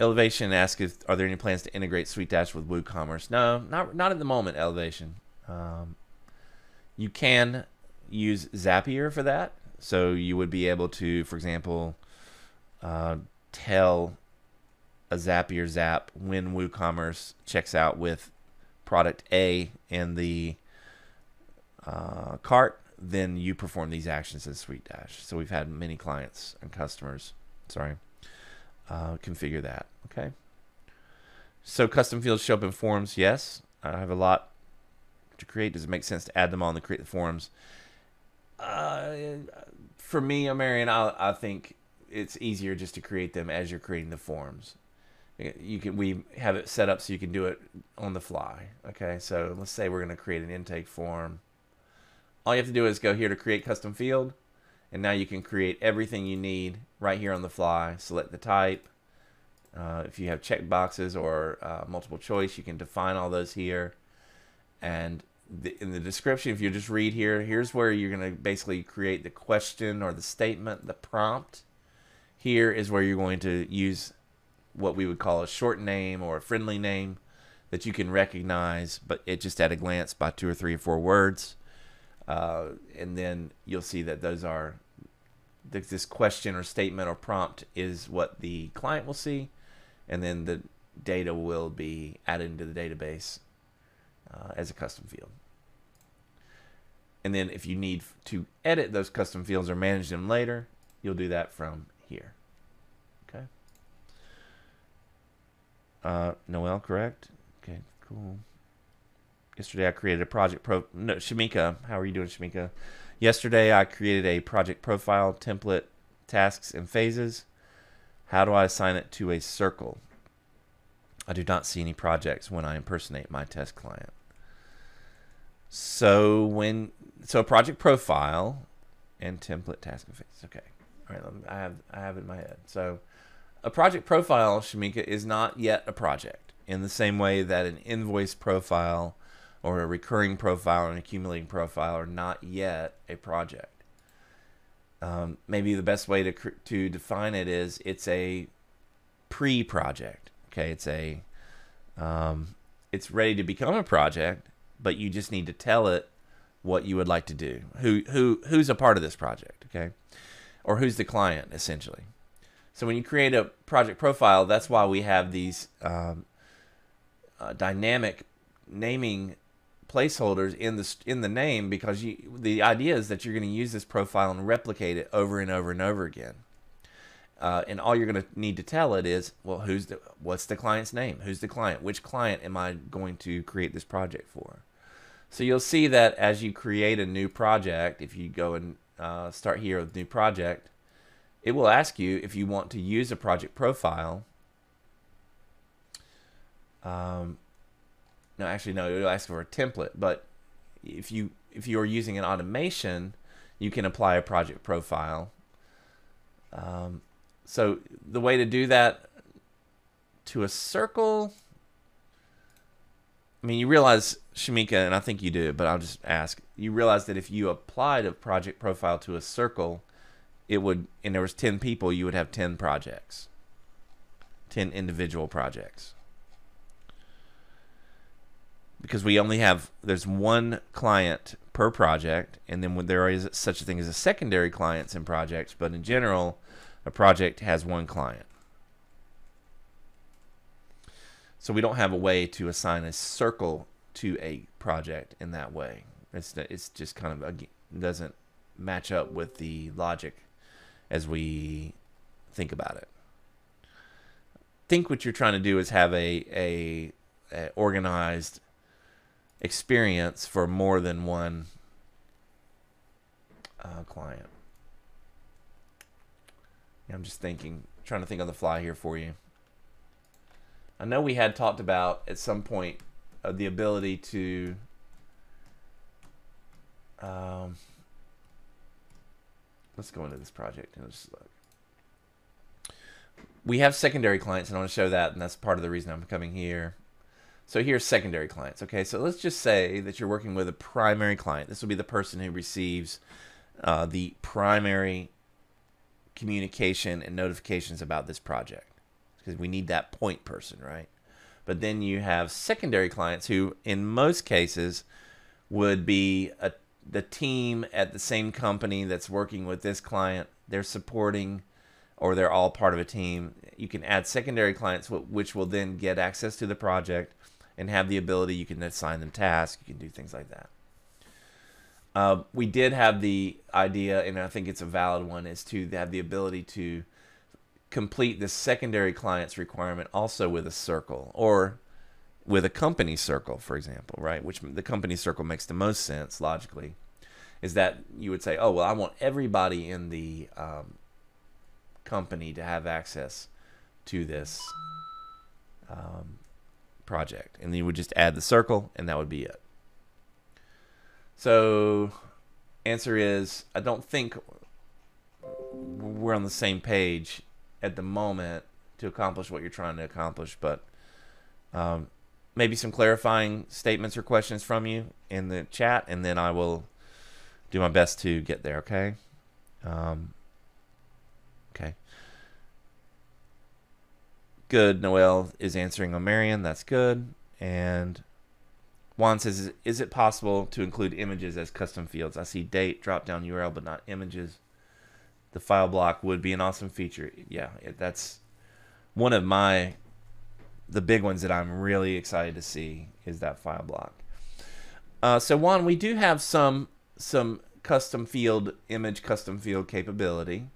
A: Elevation asks, if, are there any plans to integrate SuiteDash with WooCommerce? No, not not at the moment. Elevation. Um, you can use Zapier for that, so you would be able to, for example, uh, tell a Zapier Zap when WooCommerce checks out with product A in the uh, cart, then you perform these actions as SuiteDash. So we've had many clients and customers. Sorry uh, configure that. Okay. So custom fields show up in forms. Yes, I have a lot to create. Does it make sense to add them on to create the forms? Uh, for me, Marion, I, I think it's easier just to create them as you're creating the forms. You can we have it set up so you can do it on the fly. Okay, so let's say we're going to create an intake form. All you have to do is go here to create custom field and now you can create everything you need right here on the fly. Select the type. Uh, if you have check boxes or uh, multiple choice, you can define all those here. And the, in the description, if you just read here, here's where you're going to basically create the question or the statement, the prompt. Here is where you're going to use what we would call a short name or a friendly name that you can recognize, but it just at a glance by two or three or four words. Uh, and then you'll see that those are this question or statement or prompt is what the client will see, and then the data will be added into the database uh, as a custom field. And then if you need to edit those custom fields or manage them later, you'll do that from here. Okay. Uh, Noel, correct? Okay, cool. Yesterday I created a project pro. No, Shamika, how are you doing, Shamika? Yesterday I created a project profile template, tasks and phases. How do I assign it to a circle? I do not see any projects when I impersonate my test client. So when so project profile and template task and phase. Okay. All right. I have I have it in my head. So a project profile, Shamika, is not yet a project in the same way that an invoice profile or a recurring profile or an accumulating profile are not yet a project. Um, maybe the best way to to define it is it's a pre-project. Okay, it's a um, it's ready to become a project, but you just need to tell it what you would like to do. Who who who's a part of this project? Okay, or who's the client essentially. So when you create a project profile, that's why we have these um, uh, dynamic naming placeholders in the in the name because you the idea is that you're going to use this profile and replicate it over and over and over again. Uh, and all you're going to need to tell it is, well, who's the what's the client's name? Who's the client? Which client am I going to create this project for? So you'll see that as you create a new project, if you go and uh, start here with new project, it will ask you if you want to use a project profile. Um, no, actually, no. It'll ask for a template. But if you if you are using an automation, you can apply a project profile. Um, so the way to do that to a circle. I mean, you realize, Shamika, and I think you do, but I'll just ask. You realize that if you applied a project profile to a circle, it would, and there was 10 people, you would have 10 projects, 10 individual projects. Because we only have there's one client per project and then when there is such a thing as a secondary clients in projects but in general a project has one client. So we don't have a way to assign a circle to a project in that way. It's it's just kind of doesn't match up with the logic as we think about it think what you're trying to do is have a, a, a organized experience for more than one uh, client. I'm just thinking, trying to think on the fly here for you. I know we had talked about at some point uh, the ability to um, let's go into this project and just look. We have secondary clients, and I want to show that, and that's part of the reason I'm coming here. So here's secondary clients. Okay, so let's just say that you're working with a primary client. This will be the person who receives uh, the primary communication and notifications about this project because we need that point person, right? But then you have secondary clients who, in most cases, would be a, the team at the same company that's working with this client. They're supporting or they're all part of a team. You can add secondary clients, which will then get access to the project and have the ability. You can assign them tasks. You can do things like that. Uh, we did have the idea, and I think it's a valid one, is to have the ability to complete the secondary client's requirement also with a circle or with a company circle, for example, right? Which the company circle makes the most sense logically. Is that you would say, oh, well, I want everybody in the um, company to have access to this um, project. And then you would just add the circle, and that would be it. So, answer is I don't think we're on the same page at the moment to accomplish what you're trying to accomplish, but um, maybe some clarifying statements or questions from you in the chat, and then I will do my best to get there, okay? Um, okay. Good. Noel is answering on Marion. That's good. And Juan says, is it possible to include images as custom fields? I see date, drop down URL, but not images. The file block would be an awesome feature. Yeah, that's one of my the big ones that I'm really excited to see is that file block. Uh, so Juan, we do have some some custom field image custom field capability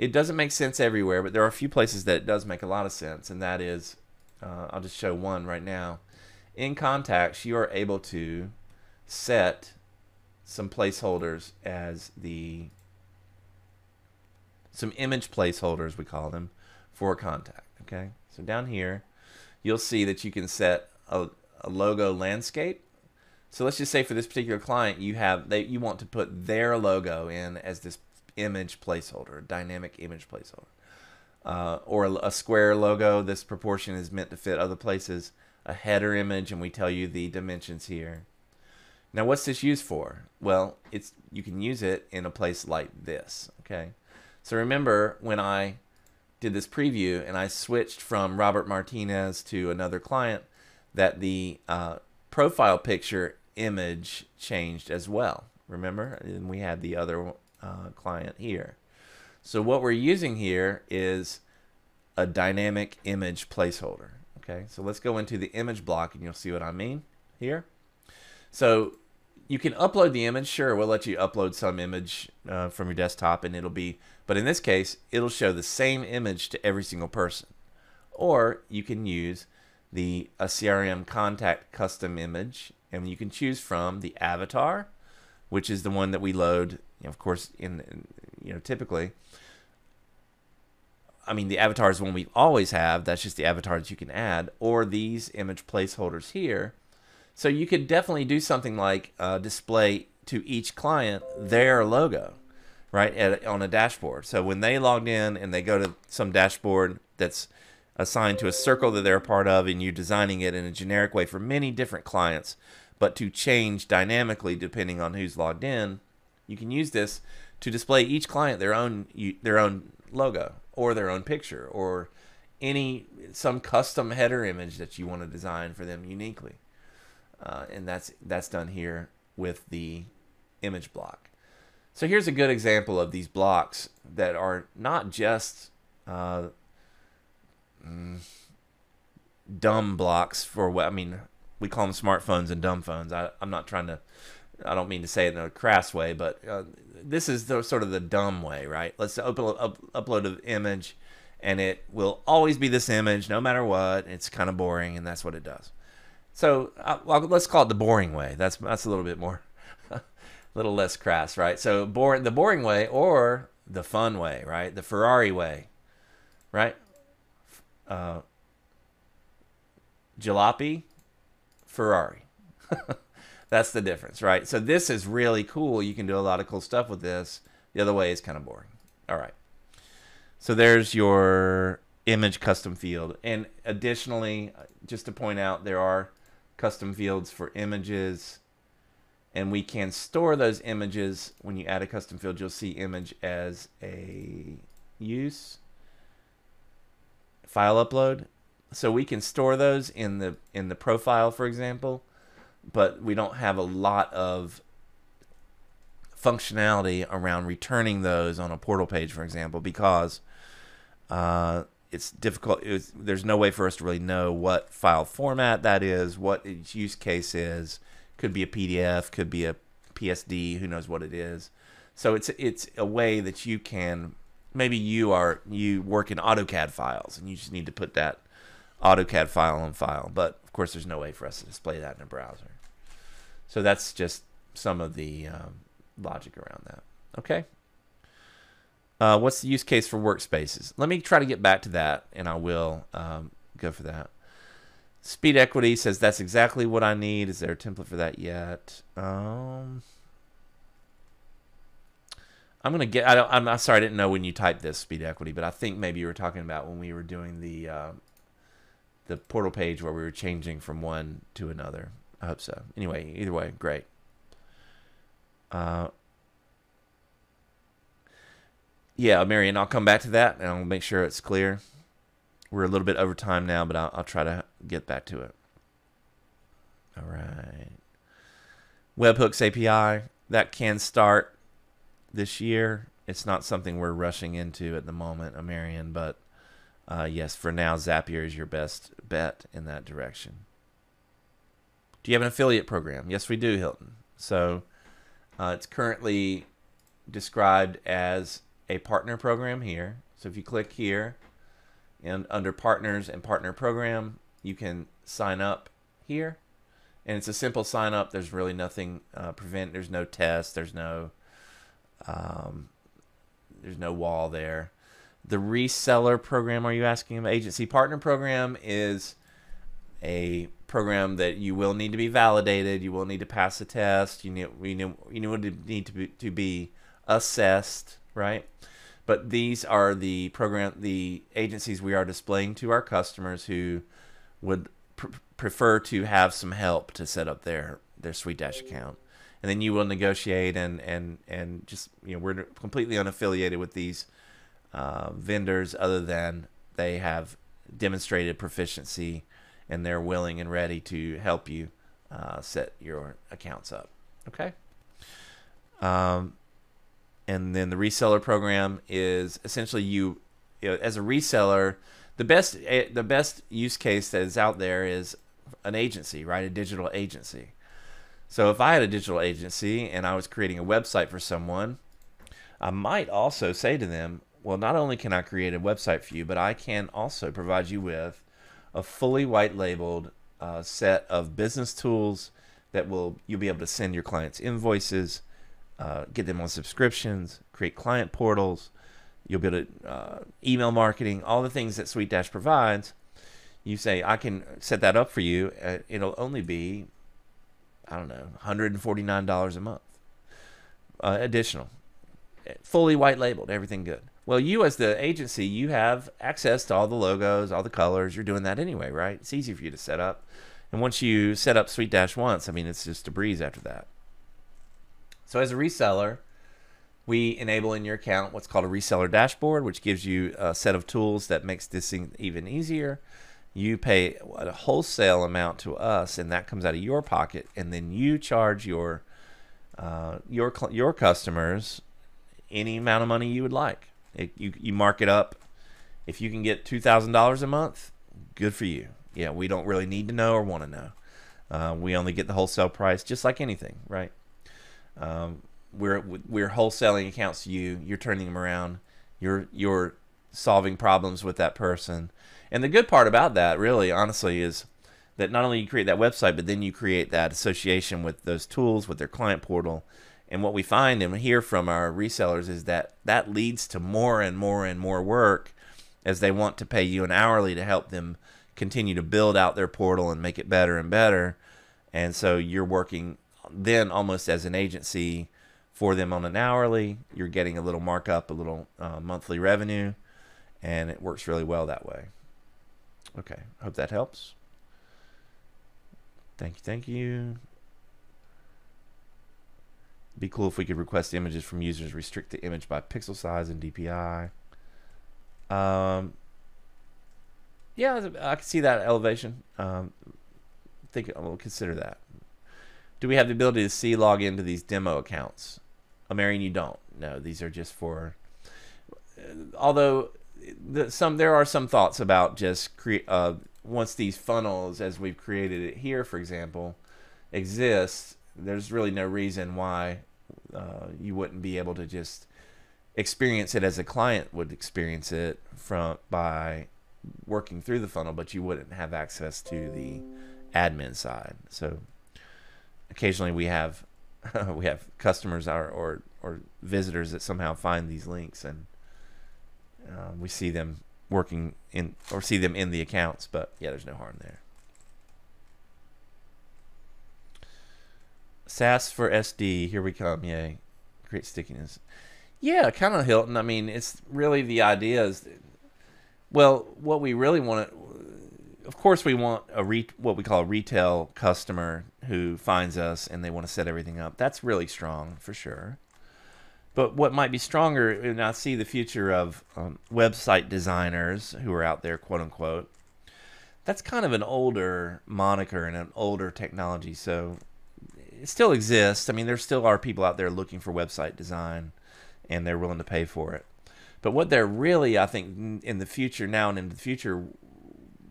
A: it doesn't make sense everywhere, but there are a few places that it does make a lot of sense, and that is uh, I'll just show one right now. In contacts, you are able to set some placeholders as the some image placeholders we call them for contact okay so down here you'll see that you can set a, a logo landscape so let's just say for this particular client you have they you want to put their logo in as this image placeholder dynamic image placeholder uh, or a, a square logo this proportion is meant to fit other places a header image and we tell you the dimensions here now, what's this used for? Well, it's you can use it in a place like this. Okay, so remember when I did this preview and I switched from Robert Martinez to another client, that the uh, profile picture image changed as well. Remember, and we had the other uh, client here. So what we're using here is a dynamic image placeholder. Okay, so let's go into the image block and you'll see what I mean here. So you can upload the image. Sure, we'll let you upload some image uh, from your desktop, and it'll be. But in this case, it'll show the same image to every single person. Or you can use the a CRM contact custom image, and you can choose from the avatar, which is the one that we load. You know, of course, in, in you know typically. I mean, the avatar is one we always have. That's just the avatars you can add, or these image placeholders here so you could definitely do something like uh, display to each client their logo, right, at, on a dashboard. So when they logged in and they go to some dashboard that's assigned to a circle that they're a part of, and you're designing it in a generic way for many different clients, but to change dynamically depending on who's logged in, you can use this to display each client their own their own logo or their own picture or any some custom header image that you want to design for them uniquely uh, and that's that's done here with the image block. So here's a good example of these blocks that are not just uh, mm, dumb blocks for what I mean. We call them smartphones and dumb phones. I, I'm not trying to. I don't mean to say it in a crass way, but uh, this is the sort of the dumb way, right? Let's upload up, upload an image, and it will always be this image, no matter what. It's kind of boring, and that's what it does. So uh, well, let's call it the boring way. That's that's a little bit more, a little less crass, right? So boring, the boring way or the fun way, right? The Ferrari way, right? Uh, jalopy, Ferrari. <laughs> that's the difference, right? So this is really cool. You can do a lot of cool stuff with this. The other way is kind of boring. All right. So there's your image custom field. And additionally, just to point out, there are custom fields for images and we can store those images when you add a custom field you'll see image as a use file upload so we can store those in the in the profile for example but we don't have a lot of functionality around returning those on a portal page for example because uh, it's difficult. It's, there's no way for us to really know what file format that is, what its use case is. Could be a PDF, could be a PSD. Who knows what it is? So it's it's a way that you can maybe you are you work in AutoCAD files and you just need to put that AutoCAD file on file. But of course, there's no way for us to display that in a browser. So that's just some of the um, logic around that. Okay. Uh, what's the use case for workspaces? Let me try to get back to that, and I will um, go for that. Speed equity says that's exactly what I need. Is there a template for that yet? Um, I'm gonna get. I don't, I'm, sorry, I didn't know when you typed this speed equity, but I think maybe you were talking about when we were doing the uh, the portal page where we were changing from one to another. I hope so. Anyway, either way, great. Uh, yeah, Marion, I'll come back to that and I'll make sure it's clear. We're a little bit over time now, but I'll, I'll try to get back to it. All right. Webhooks API, that can start this year. It's not something we're rushing into at the moment, Marion, but uh, yes, for now, Zapier is your best bet in that direction. Do you have an affiliate program? Yes, we do, Hilton. So uh, it's currently described as a partner program here. So if you click here and under partners and partner program,
B: you can sign up here, and it's a simple sign up. There's really nothing uh, prevent. There's no test. There's no um, there's no wall there. The reseller program, are you asking? Agency partner program is a program that you will need to be validated. You will need to pass a test. You need you know you need to be, to be assessed, right? But these are the program the agencies we are displaying to our customers who would pr- prefer to have some help to set up their their SuiteDash account. And then you will negotiate and and and just you know we're completely unaffiliated with these uh, vendors other than they have demonstrated proficiency and they're willing and ready to help you uh, set your accounts up. Okay. Um, and then the reseller program is essentially you, you know, as a reseller. The best eh, the best use case that is out there is an agency, right? A digital agency. So if I had a digital agency and I was creating a website for someone, I might also say to them, well, not only can I create a website for you, but I can also provide you with a fully white labeled uh, set of business tools that will you'll be able to send your clients invoices, uh, get them on subscriptions, create client portals. You'll be able to uh, email marketing, all the things that SuiteDash provides. You say I can set that up for you. Uh, it'll only be I don't know, $149 a month. Uh, additional. Fully white labeled, everything good. Well, you as the agency, you have access to all the logos, all the colors. You're doing that anyway, right? It's easy for you to set up. And once you set up SuiteDash once, I mean, it's just a breeze after that. So as a reseller, we enable in your account what's called a reseller dashboard, which gives you a set of tools that makes this even easier. You pay a wholesale amount to us, and that comes out of your pocket, and then you charge your uh, your your customers any amount of money you would like. It, you you mark it up. If you can get two thousand dollars a month, good for you. Yeah, we don't really need to know or want to know. Uh, we only get the wholesale price, just like anything, right? Um, we're we're wholesaling accounts to you. You're turning them around. You're you're solving problems with that person. And the good part about that, really, honestly, is that not only you create that website, but then you create that association with those tools, with their client portal, and what we find and hear from our resellers is that that leads to more and more and more work as they want to pay you an hourly to help them continue to build out their portal and make it better and better. And so you're working then almost as an agency for them on an hourly. You're getting a little markup, a little uh, monthly revenue, and it works really well that way. Okay, hope that helps. Thank you, thank you be cool if we could request images from users, restrict the image by pixel size and DPI. Um, yeah, I can see that elevation. Um, think we'll consider that. Do we have the ability to see log into these demo accounts? Uh, Marion, you don't. No, these are just for. Although the, some there are some thoughts about just create uh, once these funnels, as we've created it here, for example, exist. There's really no reason why uh, you wouldn't be able to just experience it as a client would experience it from by working through the funnel, but you wouldn't have access to the admin side. So occasionally we have <laughs> we have customers or, or or visitors that somehow find these links and uh, we see them working in or see them in the accounts. But yeah, there's no harm there. SaaS for SD. Here we come. Yay. Great stickiness. Yeah, kind of Hilton. I mean, it's really the idea is, well, what we really want to, of course, we want a re, what we call a retail customer who finds us and they want to set everything up. That's really strong for sure. But what might be stronger, and I see the future of um, website designers who are out there, quote unquote. That's kind of an older moniker and an older technology. So it still exists. I mean, there still are people out there looking for website design, and they're willing to pay for it. But what they're really, I think, in the future now and in the future,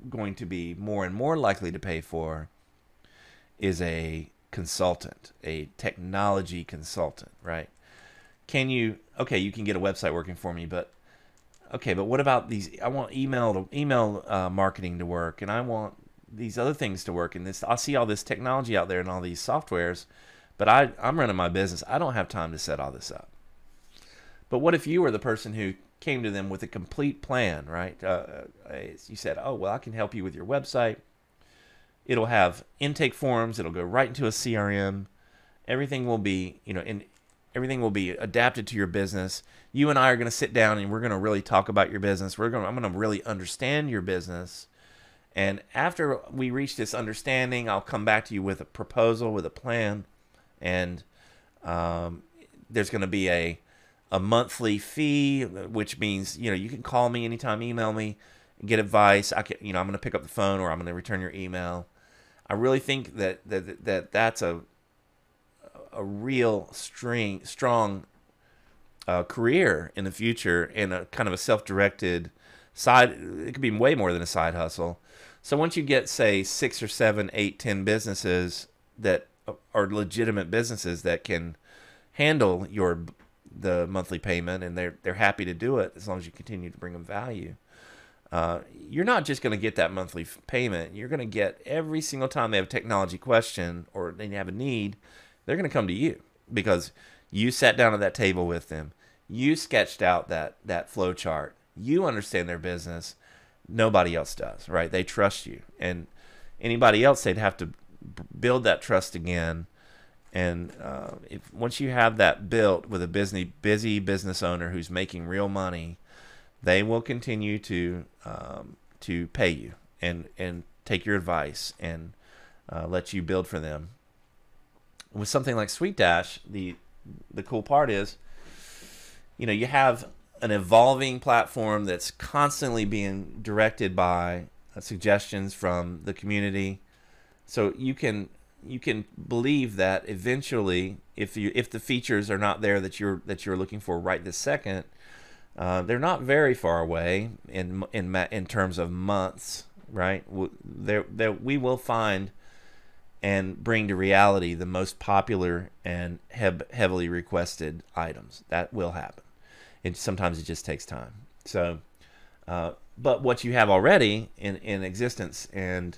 B: going to be more and more likely to pay for is a consultant, a technology consultant, right? Can you? Okay, you can get a website working for me, but okay, but what about these? I want email to, email uh, marketing to work, and I want these other things to work and this I see all this technology out there and all these softwares, but I I'm running my business. I don't have time to set all this up. But what if you were the person who came to them with a complete plan, right? Uh, uh you said, "Oh, well, I can help you with your website. It'll have intake forms. It'll go right into a CRM. Everything will be, you know, and everything will be adapted to your business. You and I are going to sit down and we're going to really talk about your business. We're going, I'm going to really understand your business." And after we reach this understanding, I'll come back to you with a proposal, with a plan, and um, there's going to be a a monthly fee, which means you know you can call me anytime, email me, get advice. I can you know I'm going to pick up the phone or I'm going to return your email. I really think that that that that's a a real string strong uh, career in the future and a kind of a self-directed side. It could be way more than a side hustle so once you get, say, six or seven, eight, ten businesses that are legitimate businesses that can handle your the monthly payment and they're they're happy to do it as long as you continue to bring them value. Uh, you're not just going to get that monthly payment. You're going to get every single time they have a technology question or they have a need, they're going to come to you because you sat down at that table with them. You sketched out that that flow chart. You understand their business nobody else does, right? They trust you, and anybody else they'd have to build that trust again. And uh, if once you have that built with a busy busy business owner who's making real money, they will continue to um, to pay you and and take your advice and uh, let you build for them. With something like SuiteDash, the the cool part is, you know, you have an evolving platform that's constantly being directed by uh, suggestions from the community. So you can you can believe that eventually, if you if the features are not there that you're that you're looking for right this second, uh, they're not very far away in in in terms of months, right? There, there we will find and bring to reality the most popular and heavily requested items. That will happen it sometimes it just takes time. So, uh, but what you have already in in existence and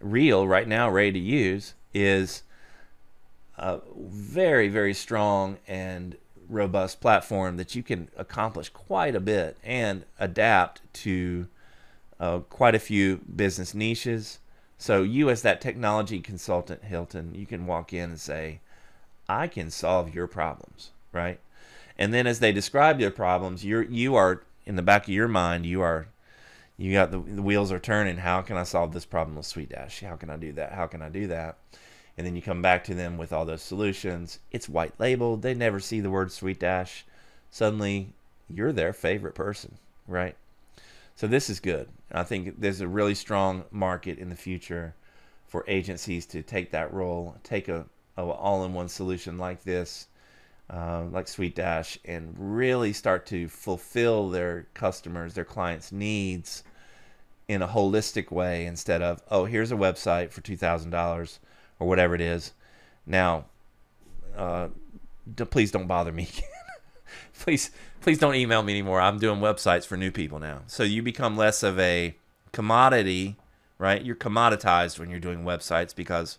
B: real right now, ready to use, is a very very strong and robust platform that you can accomplish quite a bit and adapt to uh, quite a few business niches. So you, as that technology consultant, Hilton, you can walk in and say, "I can solve your problems," right? And then as they describe their problems, you're you are in the back of your mind, you are you got the, the wheels are turning. How can I solve this problem with SuiteDash? How can I do that? How can I do that? And then you come back to them with all those solutions. It's white labeled. They never see the word SuiteDash. Suddenly, you're their favorite person, right? So this is good. I think there's a really strong market in the future for agencies to take that role, take a, a all-in-one solution like this, uh, like SuiteDash and really start to fulfill their customers, their clients' needs in a holistic way instead of, oh, here's a website for $2,000 or whatever it is. Now, uh, d- please don't bother me. <laughs> please, please don't email me anymore. I'm doing websites for new people now. So you become less of a commodity, right? You're commoditized when you're doing websites because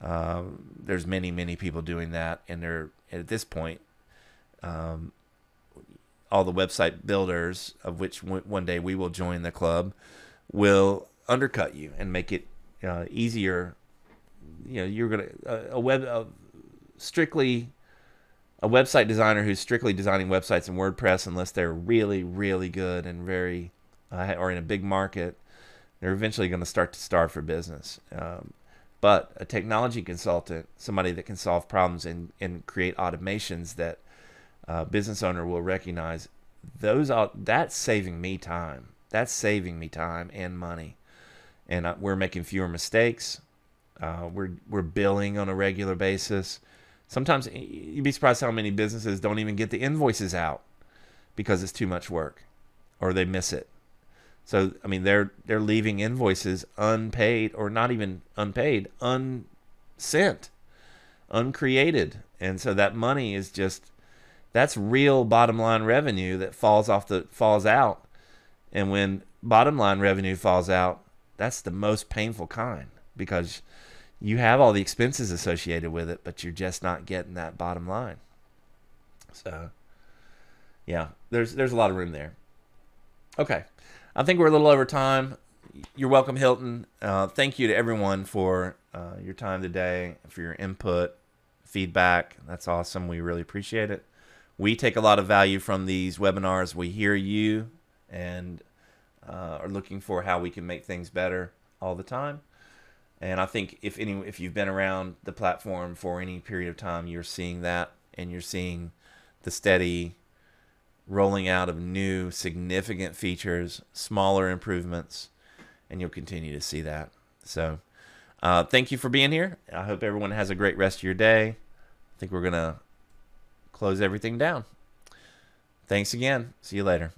B: um, there's many, many people doing that, and they're at this point, um, all the website builders, of which one day we will join the club, will undercut you and make it uh, easier. You know, you're gonna a, a web strictly a website designer who's strictly designing websites in WordPress, unless they're really, really good and very uh, or in a big market, they're eventually going to start to starve for business. Um, but a technology consultant, somebody that can solve problems and, and create automations that a business owner will recognize, those are that's saving me time. That's saving me time and money, and I, we're making fewer mistakes. Uh, we're we're billing on a regular basis. Sometimes you'd be surprised how many businesses don't even get the invoices out because it's too much work, or they miss it. So I mean, they're they're leaving invoices unpaid or not even unpaid, unsent, uncreated, and so that money is just that's real bottom line revenue that falls off the falls out. And when bottom line revenue falls out, that's the most painful kind because you have all the expenses associated with it, but you're just not getting that bottom line. So, yeah, there's there's a lot of room there. Okay, I think we're a little over time. You're welcome, Hilton. Uh, thank you to everyone for uh, your time today, for your input, feedback. That's awesome. We really appreciate it. We take a lot of value from these webinars. We hear you and uh, are looking for how we can make things better all the time. And I think if any, if you've been around the platform for any period of time, you're seeing that, and you're seeing the steady rolling out of new significant features, smaller improvements, and you'll continue to see that. So, uh, thank you for being here. I hope everyone has a great rest of your day. I think we're gonna close everything down. Thanks again. See you later.